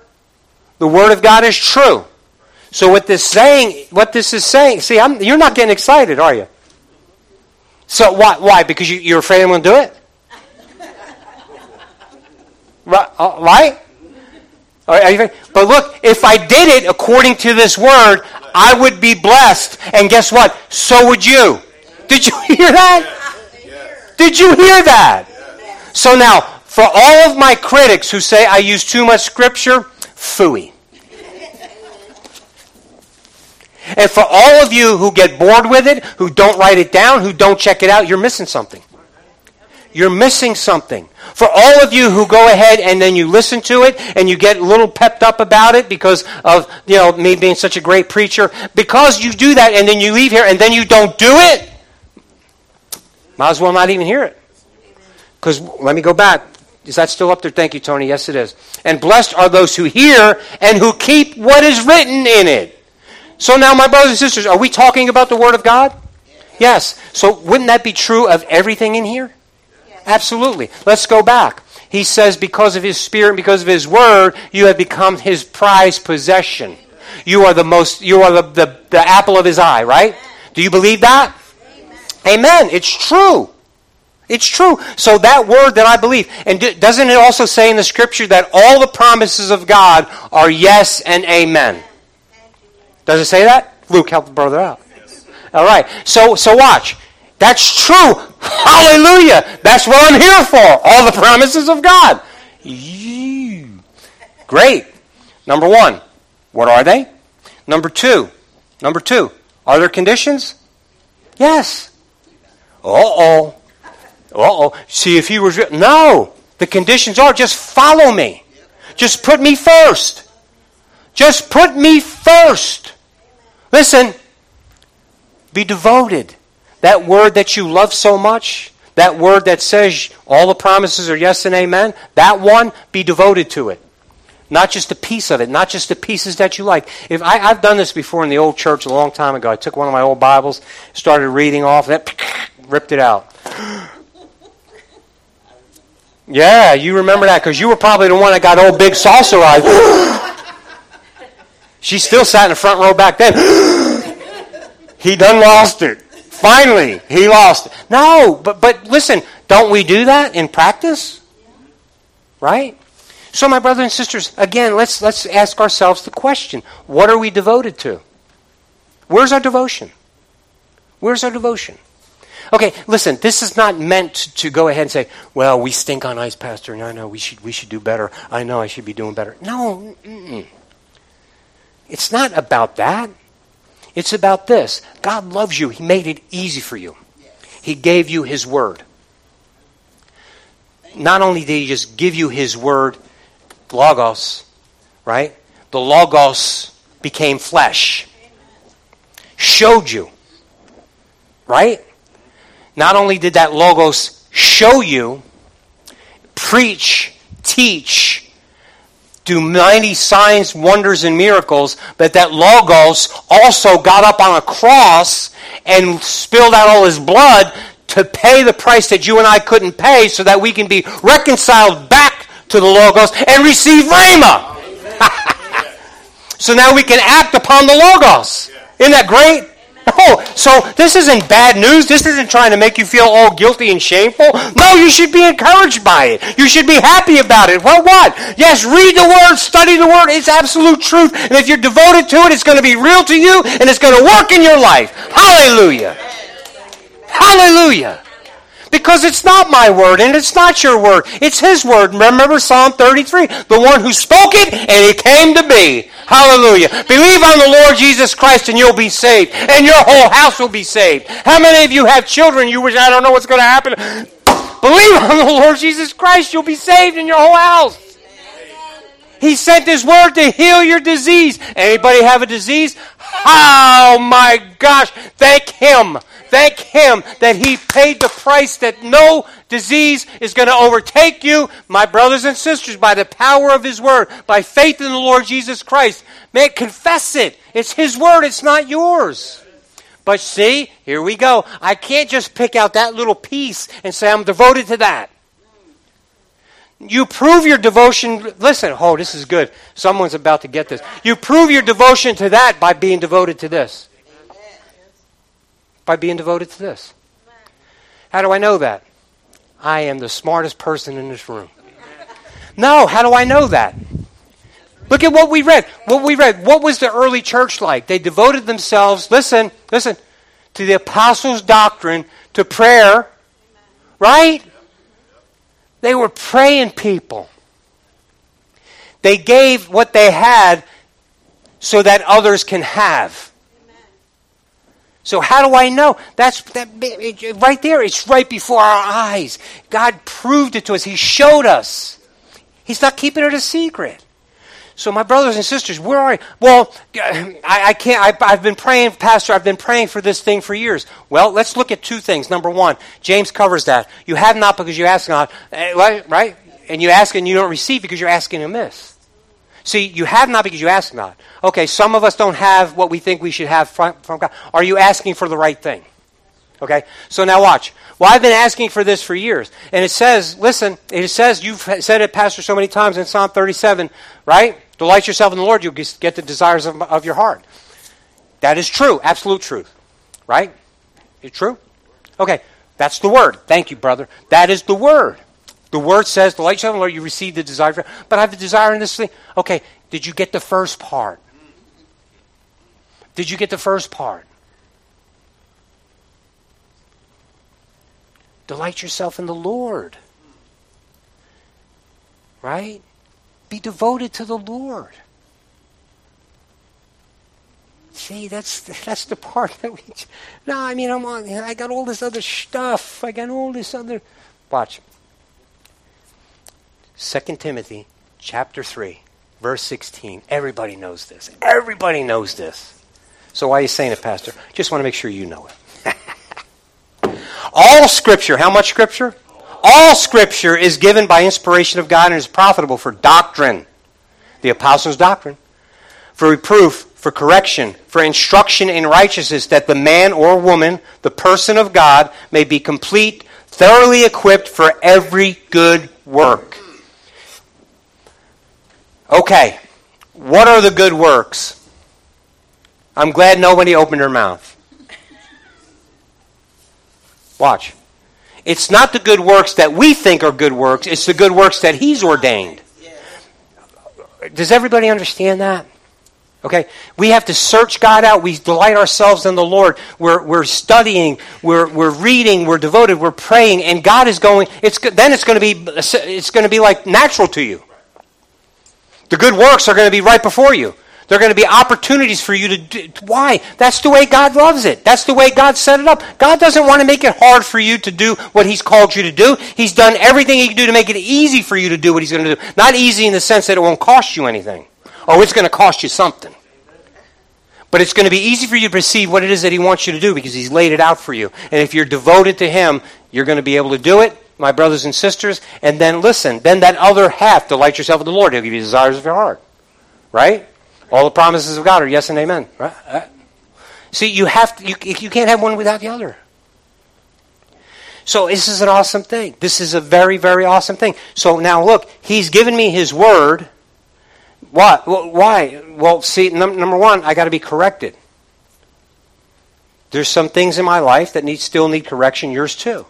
Speaker 1: the word of God is true. So what this saying, what this is saying, see, I'm, you're not getting excited, are you? So why? Why? Because you, you're afraid I'm going to do it? right? Uh, right? But look, if I did it according to this word, I would be blessed. And guess what? So would you. Did you hear that? Did you hear that? So now, for all of my critics who say I use too much scripture, fooey. And for all of you who get bored with it, who don't write it down, who don't check it out, you're missing something. You're missing something. For all of you who go ahead and then you listen to it and you get a little pepped up about it because of, you know, me being such a great preacher, because you do that and then you leave here and then you don't do it, might as well not even hear it. Because let me go back. Is that still up there? Thank you, Tony. Yes, it is. And blessed are those who hear and who keep what is written in it. So now, my brothers and sisters, are we talking about the Word of God? Yes. So wouldn't that be true of everything in here? Yes. Absolutely. Let's go back. He says, because of His Spirit, and because of His Word, you have become His prized possession. You are the most, you are the, the, the apple of His eye, right? Do you believe that? Amen. It's true. It's true. So that word that I believe, and doesn't it also say in the scripture that all the promises of God are yes and amen? Does it say that? Luke, help the brother out. All right. So, so watch. That's true. Hallelujah. That's what I'm here for. All the promises of God. Great. Number one, what are they? Number two, number two, are there conditions? Yes. Uh-oh. Uh-oh. See if he was... No. The conditions are just follow me. Just put me first. Just put me first. Listen. Be devoted. That word that you love so much, that word that says all the promises are yes and amen, that one, be devoted to it. Not just a piece of it, not just the pieces that you like. If I, have done this before in the old church a long time ago. I took one of my old Bibles, started reading off that ripped it out. Yeah, you remember that because you were probably the one that got old big saucer eyes. she still sat in the front row back then. he done lost it. Finally, he lost. It. No, but but listen, don't we do that in practice? Right? So my brothers and sisters, again, let's let's ask ourselves the question, what are we devoted to? Where's our devotion? Where's our devotion? Okay, listen, this is not meant to go ahead and say, well, we stink on ice, Pastor, No, no, we should, we should do better. I know I should be doing better. No, mm-mm. It's not about that. It's about this. God loves you. He made it easy for you. He gave you His Word. Not only did He just give you His Word, Logos, right? The Logos became flesh, showed you, right? Not only did that Logos show you, preach, teach, do mighty signs, wonders, and miracles, but that Logos also got up on a cross and spilled out all his blood to pay the price that you and I couldn't pay so that we can be reconciled back to the Logos and receive Rhema. so now we can act upon the Logos. Isn't that great? Oh, so this isn't bad news. This isn't trying to make you feel all guilty and shameful. No, you should be encouraged by it. You should be happy about it. Well, what? Yes, read the Word, study the Word. It's absolute truth. And if you're devoted to it, it's going to be real to you and it's going to work in your life. Hallelujah. Hallelujah. Because it's not my word and it's not your word. It's his word. Remember Psalm 33? The one who spoke it and it came to be. Hallelujah. Believe on the Lord Jesus Christ and you'll be saved. And your whole house will be saved. How many of you have children? You wish, I don't know what's going to happen. Believe on the Lord Jesus Christ. You'll be saved in your whole house. He sent His word to heal your disease. Anybody have a disease? Oh my gosh. Thank Him Thank Him that He paid the price that no disease is going to overtake you, my brothers and sisters, by the power of His Word, by faith in the Lord Jesus Christ. Man, confess it. It's His Word, it's not yours. But see, here we go. I can't just pick out that little piece and say I'm devoted to that. You prove your devotion. Listen, oh, this is good. Someone's about to get this. You prove your devotion to that by being devoted to this by being devoted to this. How do I know that? I am the smartest person in this room. No, how do I know that? Look at what we read. What we read. What was the early church like? They devoted themselves, listen, listen, to the apostles' doctrine, to prayer, right? They were praying people. They gave what they had so that others can have. So how do I know? That's that right there. It's right before our eyes. God proved it to us. He showed us. He's not keeping it a secret. So my brothers and sisters, where are you? Well, I, I can't. I, have been praying, Pastor. I've been praying for this thing for years. Well, let's look at two things. Number one, James covers that. You have not because you ask not, eh, right? And you ask and you don't receive because you're asking amiss. See, you have not because you ask not. Okay, some of us don't have what we think we should have from, from God. Are you asking for the right thing? Okay, so now watch. Well, I've been asking for this for years. And it says, listen, it says, you've said it, Pastor, so many times in Psalm 37, right? Delight yourself in the Lord, you'll get the desires of, of your heart. That is true, absolute truth. Right? It's true? Okay, that's the word. Thank you, brother. That is the word. The word says, the light shall Lord, you receive the desire. For, but I have the desire in this thing. Okay, did you get the first part? Did you get the first part? Delight yourself in the Lord. Right? Be devoted to the Lord. See, that's that's the part that we. No, I mean, I'm on. I got all this other stuff. I got all this other. Watch. 2 Timothy chapter 3, verse 16. Everybody knows this. Everybody knows this. So why are you saying it, Pastor? Just want to make sure you know it. All Scripture, how much Scripture? All Scripture is given by inspiration of God and is profitable for doctrine, the apostles' doctrine, for reproof, for correction, for instruction in righteousness, that the man or woman, the person of God, may be complete, thoroughly equipped for every good work. Okay, what are the good works? I'm glad nobody opened her mouth. Watch. It's not the good works that we think are good works, it's the good works that He's ordained. Does everybody understand that? Okay? We have to search God out. We delight ourselves in the Lord. We're, we're studying, we're, we're reading, we're devoted, we're praying, and God is going, it's, then it's going to be, it's going to be like natural to you. The good works are going to be right before you. There are going to be opportunities for you to do. Why? That's the way God loves it. That's the way God set it up. God doesn't want to make it hard for you to do what He's called you to do. He's done everything He can do to make it easy for you to do what He's going to do. Not easy in the sense that it won't cost you anything. Oh, it's going to cost you something. But it's going to be easy for you to perceive what it is that He wants you to do because He's laid it out for you. And if you're devoted to Him, you're going to be able to do it, my brothers and sisters. And then listen, then that other half, delight yourself in the Lord. He'll give you the desires of your heart. Right? All the promises of God are yes and amen. Right? See, you have to, you, you can't have one without the other. So this is an awesome thing. This is a very, very awesome thing. So now look, he's given me his word. Why? Why? Well, see, num- number one, I got to be corrected. There's some things in my life that need still need correction. Yours too.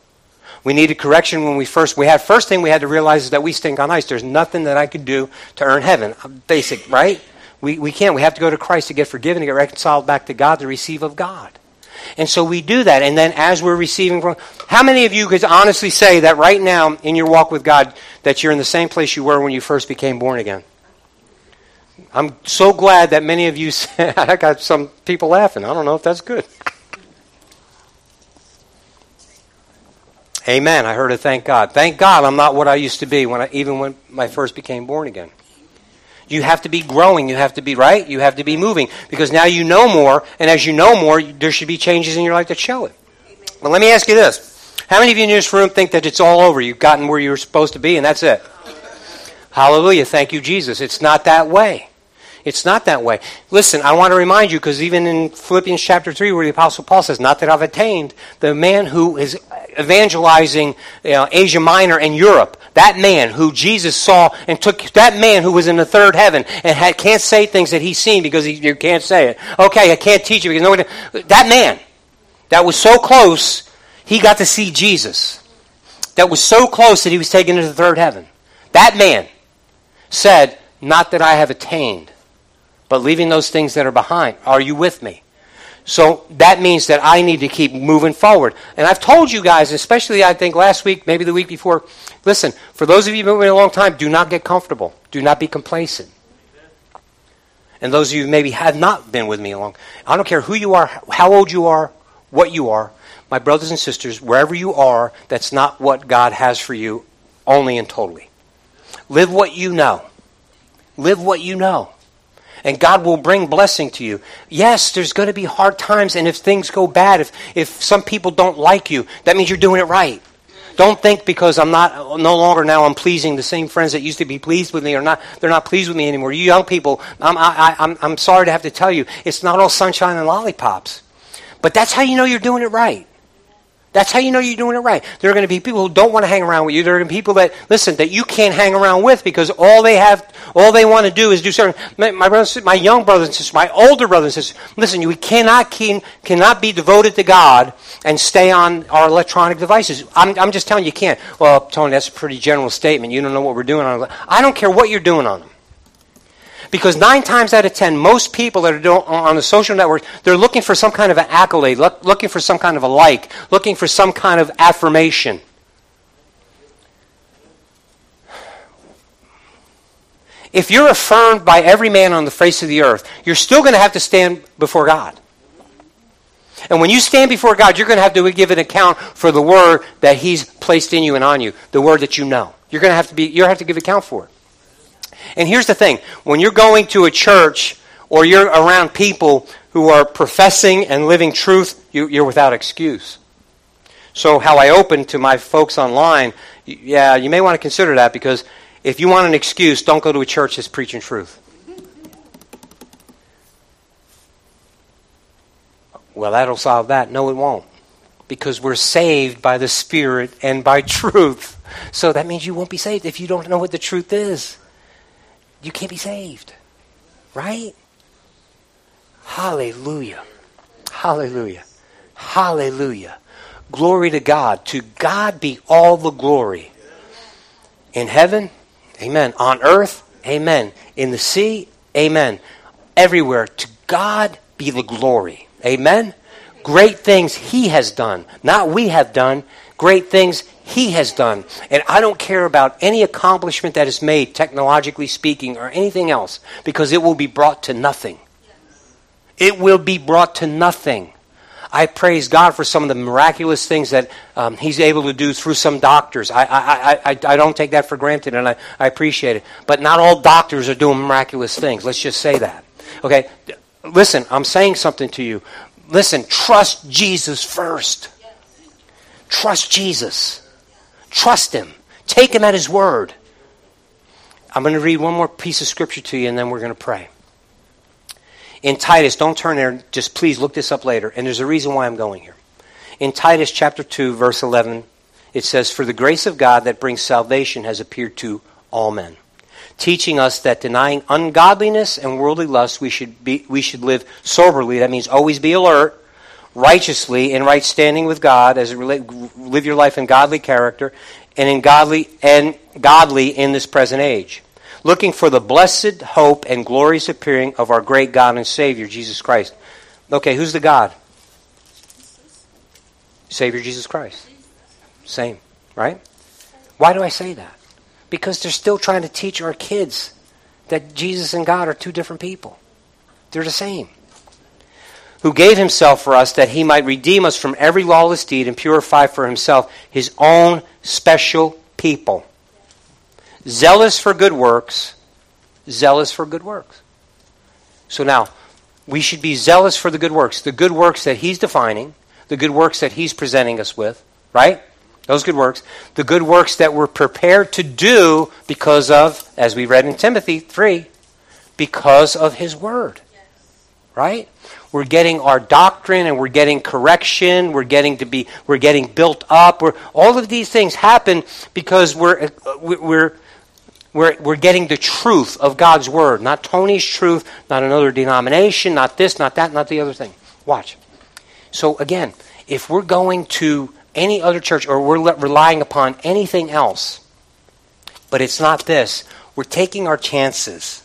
Speaker 1: We needed correction when we first we had first thing we had to realize is that we stink on ice. There's nothing that I could do to earn heaven. Uh, basic, right? We, we can't. We have to go to Christ to get forgiven, to get reconciled back to God, to receive of God. And so we do that. And then as we're receiving from. How many of you could honestly say that right now in your walk with God, that you're in the same place you were when you first became born again? I'm so glad that many of you said, I got some people laughing. I don't know if that's good. Amen. I heard a thank God. Thank God I'm not what I used to be when I, even when I first became born again. You have to be growing. You have to be, right? You have to be moving because now you know more, and as you know more, there should be changes in your life that show it. But let me ask you this. How many of you in this room think that it's all over? You've gotten where you were supposed to be, and that's it? Hallelujah. Thank you, Jesus. It's not that way. It's not that way. Listen, I want to remind you, because even in Philippians chapter 3, where the Apostle Paul says, Not that I've attained, the man who is evangelizing you know, Asia Minor and Europe, that man who Jesus saw and took, that man who was in the third heaven and had, can't say things that he's seen because he, you can't say it. Okay, I can't teach you because nobody, that man that was so close, he got to see Jesus. That was so close that he was taken into the third heaven. That man said, Not that I have attained, but leaving those things that are behind. Are you with me? So that means that I need to keep moving forward. And I've told you guys, especially I think last week, maybe the week before, listen, for those of you who've been with me a long time, do not get comfortable. Do not be complacent. And those of you who maybe have not been with me a long I don't care who you are, how old you are, what you are, my brothers and sisters, wherever you are, that's not what God has for you only and totally. Live what you know. Live what you know and God will bring blessing to you. Yes, there's going to be hard times, and if things go bad, if, if some people don't like you, that means you're doing it right. Don't think because I'm not no longer now I'm pleasing the same friends that used to be pleased with me or not they're not pleased with me anymore. You young people, I'm I, I'm I'm sorry to have to tell you, it's not all sunshine and lollipops. But that's how you know you're doing it right. That's how you know you're doing it right. There are going to be people who don't want to hang around with you. There are going to be people that listen that you can't hang around with because all they have, all they want to do is do certain. My, my brothers, my young brothers and sisters, my older brothers and sisters. Listen, we cannot can, cannot be devoted to God and stay on our electronic devices. I'm, I'm just telling you, you can't. Well, Tony, that's a pretty general statement. You don't know what we're doing on. I don't care what you're doing on them. Because nine times out of ten, most people that are on the social network, they're looking for some kind of an accolade, look, looking for some kind of a like, looking for some kind of affirmation. If you're affirmed by every man on the face of the earth, you're still going to have to stand before God. And when you stand before God, you're going to have to give an account for the word that He's placed in you and on you, the word that you know. You're going to have to be. You have to give account for it. And here's the thing when you're going to a church or you're around people who are professing and living truth, you, are without excuse. So, how I open to my folks online, yeah, you may want to consider that because if you want an excuse, don't go to a church that's preaching truth. Well, that'll solve that. No, it won't. Because we're saved by the Spirit and by truth. So that means you won't be saved if you don't know what the truth is you can't be saved. Right? Hallelujah. Hallelujah. Hallelujah. Glory to God. To God be all the glory. In heaven, amen. On earth, amen. In the sea, amen. Everywhere, to God be the glory. Amen. Great things He has done, not we have done. Great things He has done. And I don't care about any accomplishment that is made, technologically speaking, or anything else, because it will be brought to nothing. It will be brought to nothing. I praise God for some of the miraculous things that um, He's able to do through some doctors. I, I, I, I, don't take that for granted, and I, I appreciate it. But not all doctors are doing miraculous things. Let's just say that. Okay? Listen, I'm saying something to you. Listen, trust Jesus first. Trust Jesus. Trust Him. Take Him at His word. I'm going to read one more piece of scripture to you, and then we're going to pray in Titus, don't turn there, just please look this up later. And there's a reason why I'm going here. In Titus chapter 2, verse 11, it says, For the grace of God that brings salvation has appeared to all men, teaching us that denying ungodliness and worldly lust, we should, be, we should live soberly. That means always be alert, righteously, in right standing with God, as it relate, live your life in godly character, and in godly and godly in this present age looking for the blessed hope and glorious appearing of our great God and Savior, Jesus Christ. Okay, who's the God? Savior Jesus Christ. Same, right? Why do I say that? Because they're still trying to teach our kids that Jesus and God are two different people. They're the same. Who gave himself for us that he might redeem us from every lawless deed and purify for himself his own special people zealous for good works, zealous for good works. So now, we should be zealous for the good works, the good works that he's defining, the good works that he's presenting us with, right? Those good works. The good works that we're prepared to do because of, as we read in Timothy 3, because of his word. Right? We're getting our doctrine and we're getting correction, we're getting to be we're getting built up. We're, all of these things happen because we're uh, we're we're, we're getting the truth of God's Word, not Tony's truth, not another denomination, not this, not that, not the other thing. Watch. So, again, if we're going to any other church or we're relying upon anything else, but it's not this, we're taking our chances.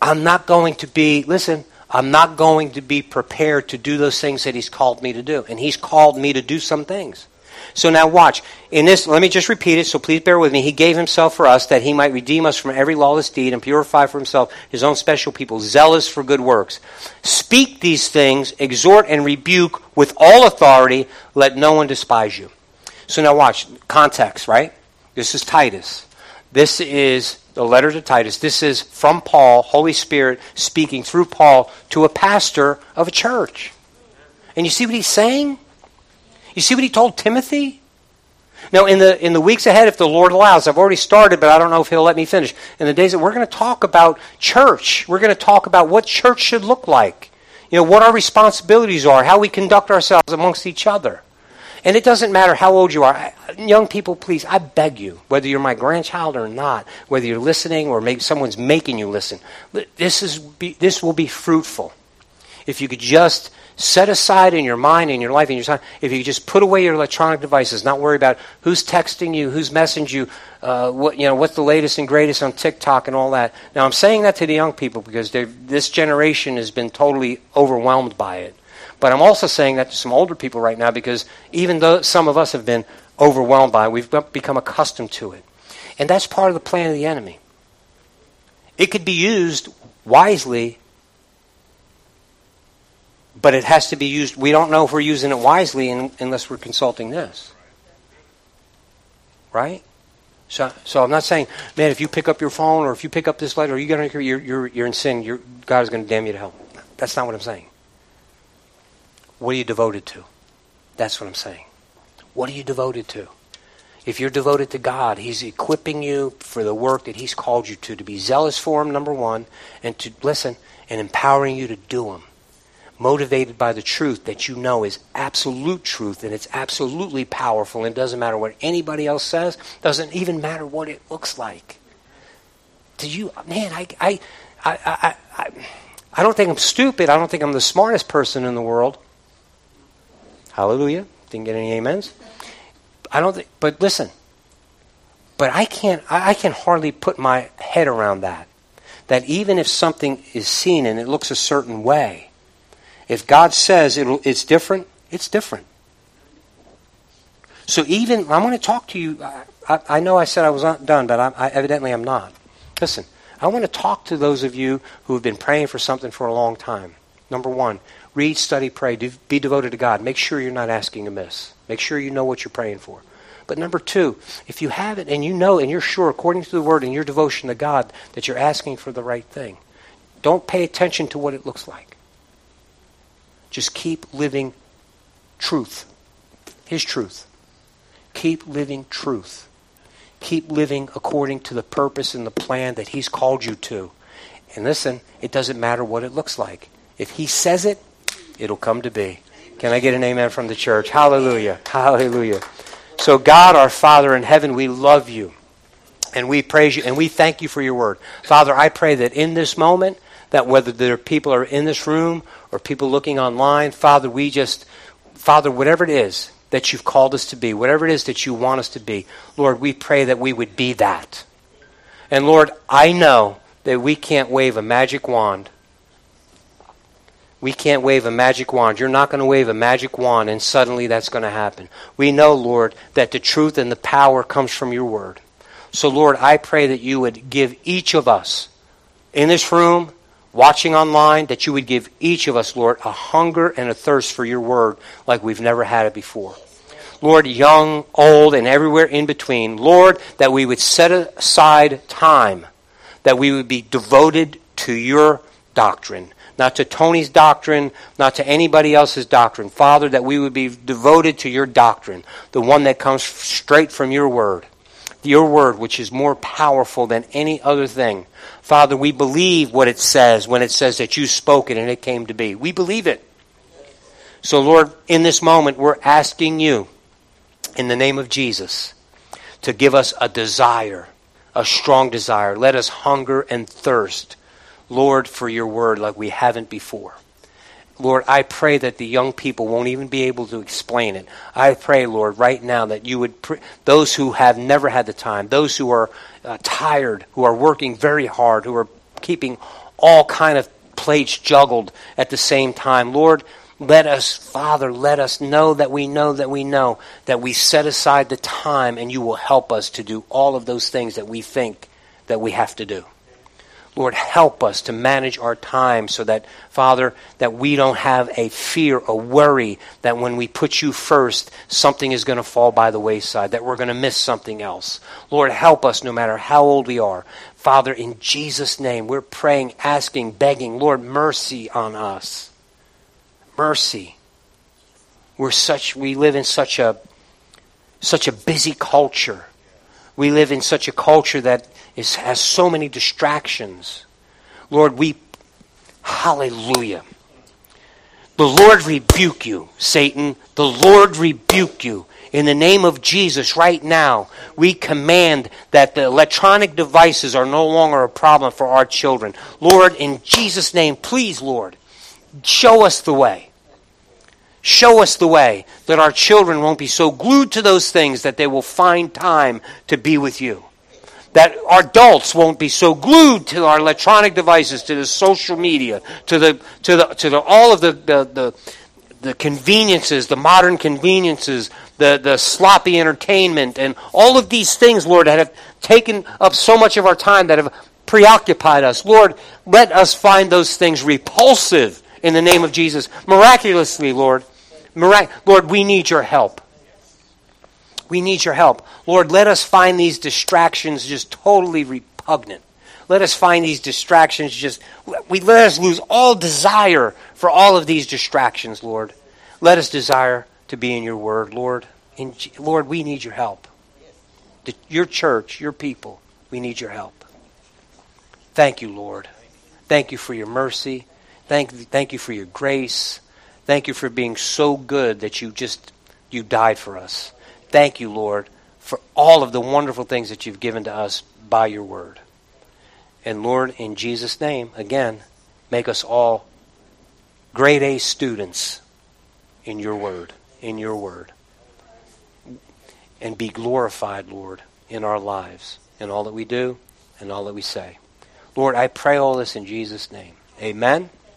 Speaker 1: I'm not going to be, listen, I'm not going to be prepared to do those things that He's called me to do. And He's called me to do some things. So now watch. In this, let me just repeat it, so please bear with me. He gave himself for us that he might redeem us from every lawless deed and purify for himself his own special people, zealous for good works. Speak these things, exhort and rebuke with all authority, let no one despise you. So now watch. Context, right? This is Titus. This is the letter to Titus. This is from Paul, Holy Spirit speaking through Paul to a pastor of a church. And you see what he's saying? You see what he told Timothy? Now, in the, in the weeks ahead, if the Lord allows, I've already started, but I don't know if He'll let me finish. In the days that we're going to talk about church, we're going to talk about what church should look like. You know, what our responsibilities are, how we conduct ourselves amongst each other. And it doesn't matter how old you are. Young people, please, I beg you, whether you're my grandchild or not, whether you're listening or maybe someone's making you listen, this, is, this will be fruitful. If you could just set aside in your mind, in your life, in your time, if you just put away your electronic devices, not worry about who's texting you, who's messaging you, uh, what, you know, what's the latest and greatest on TikTok and all that. Now, I'm saying that to the young people because this generation has been totally overwhelmed by it. But I'm also saying that to some older people right now because even though some of us have been overwhelmed by it, we've become accustomed to it. And that's part of the plan of the enemy. It could be used wisely but it has to be used. We don't know if we're using it wisely in, unless we're consulting this. Right? So, so I'm not saying, man, if you pick up your phone or if you pick up this letter, you're, you're, you're in sin. You're, God is going to damn you to hell. That's not what I'm saying. What are you devoted to? That's what I'm saying. What are you devoted to? If you're devoted to God, He's equipping you for the work that He's called you to, to be zealous for Him, number one, and to listen, and empowering you to do Him. motivated by the truth that you know is absolute truth and it's absolutely powerful and it doesn't matter what anybody else says, doesn't even matter what it looks like. Did you, man, I, I, I, I, I, I don't think I'm stupid. I don't think I'm the smartest person in the world. Hallelujah. Didn't get any amens. I don't think, but listen. But I can't, I, I can hardly put my head around that. That even if something is seen and it looks a certain way, if God says it's different, it's different. So even, I want to talk to you. I, I know I said I was not done, but I, I evidently am not. Listen, I want to talk to those of you who have been praying for something for a long time. Number one, read, study, pray. be devoted to God. Make sure you're not asking amiss. Make sure you know what you're praying for. But number two, if you have it and you know and you're sure, according to the word and your devotion to God, that you're asking for the right thing, don't pay attention to what it looks like. Just keep living truth. His truth. Keep living truth. Keep living according to the purpose and the plan that He's called you to. And listen, it doesn't matter what it looks like. If He says it, it'll come to be. Can I get an amen from the church? Hallelujah. Hallelujah. So, God, our Father in heaven, we love you. And we praise you and we thank you for your word. Father, I pray that in this moment, that whether there are people are in this room or people looking online, Father, we just, Father, whatever it is, that you've called us to be, whatever it is that you want us to be, Lord, we pray that we would be that. And Lord, I know that we can't wave a magic wand. We can't wave a magic wand. You're not going to wave a magic wand and suddenly that's going to happen. We know, Lord, that the truth and the power comes from your word. So, Lord, I pray that you would give each of us in this room watching online, that you would give each of us, Lord, a hunger and a thirst for your word like we've never had it before. Lord, young, old, and everywhere in between. Lord, that we would set aside time, that we would be devoted to your doctrine, not to Tony's doctrine, not to anybody else's doctrine. Father, that we would be devoted to your doctrine, the one that comes straight from your word your word, which is more powerful than any other thing. Father, we believe what it says when it says that you spoke it and it came to be. We believe it. So, Lord, in this moment, we're asking you, in the name of Jesus, to give us a desire, a strong desire. Let us hunger and thirst, Lord, for your word like we haven't before. Lord, I pray that the young people won't even be able to explain it. I pray, Lord, right now that you would, pr- those who have never had the time, those who are uh, tired, who are working very hard, who are keeping all kind of plates juggled at the same time, Lord, let us, Father, let us know that we know that we know that we set aside the time and you will help us to do all of those things that we think that we have to do. Lord, help us to manage our time so that, Father, that we don't have a fear, a worry that when we put you first, something is going to fall by the wayside, that we're going to miss something else. Lord, help us no matter how old we are. Father, in Jesus' name, we're praying, asking, begging, Lord, mercy on us. Mercy. We're such, we live in such a, such a busy culture. We live in such a culture that is, has so many distractions. Lord, we, hallelujah. The Lord rebuke you, Satan. The Lord rebuke you. In the name of Jesus, right now, we command that the electronic devices are no longer a problem for our children. Lord, in Jesus' name, please, Lord, show us the way. Show us the way that our children won't be so glued to those things that they will find time to be with you that our adults won't be so glued to our electronic devices, to the social media, to the to the to the all of the the, the, the conveniences, the modern conveniences, the, the sloppy entertainment, and all of these things, Lord, that have taken up so much of our time, that have preoccupied us. Lord, let us find those things repulsive in the name of Jesus. Miraculously, Lord. Mirac- Lord, we need your help. We need your help. Lord, let us find these distractions just totally repugnant. Let us find these distractions just, we let us lose all desire for all of these distractions, Lord. Let us desire to be in your word, Lord. In, Lord, we need your help. The, your church, your people, we need your help. Thank you, Lord. Thank you for your mercy. Thank, thank you for your grace. Thank you for being so good that you just, you died for us. Thank you, Lord, for all of the wonderful things that you've given to us by your word. And Lord, in Jesus' name, again, make us all grade A students in your word. in your word. And be glorified, Lord, in our lives, in all that we do and all that we say. Lord, I pray all this in Jesus' name. Amen.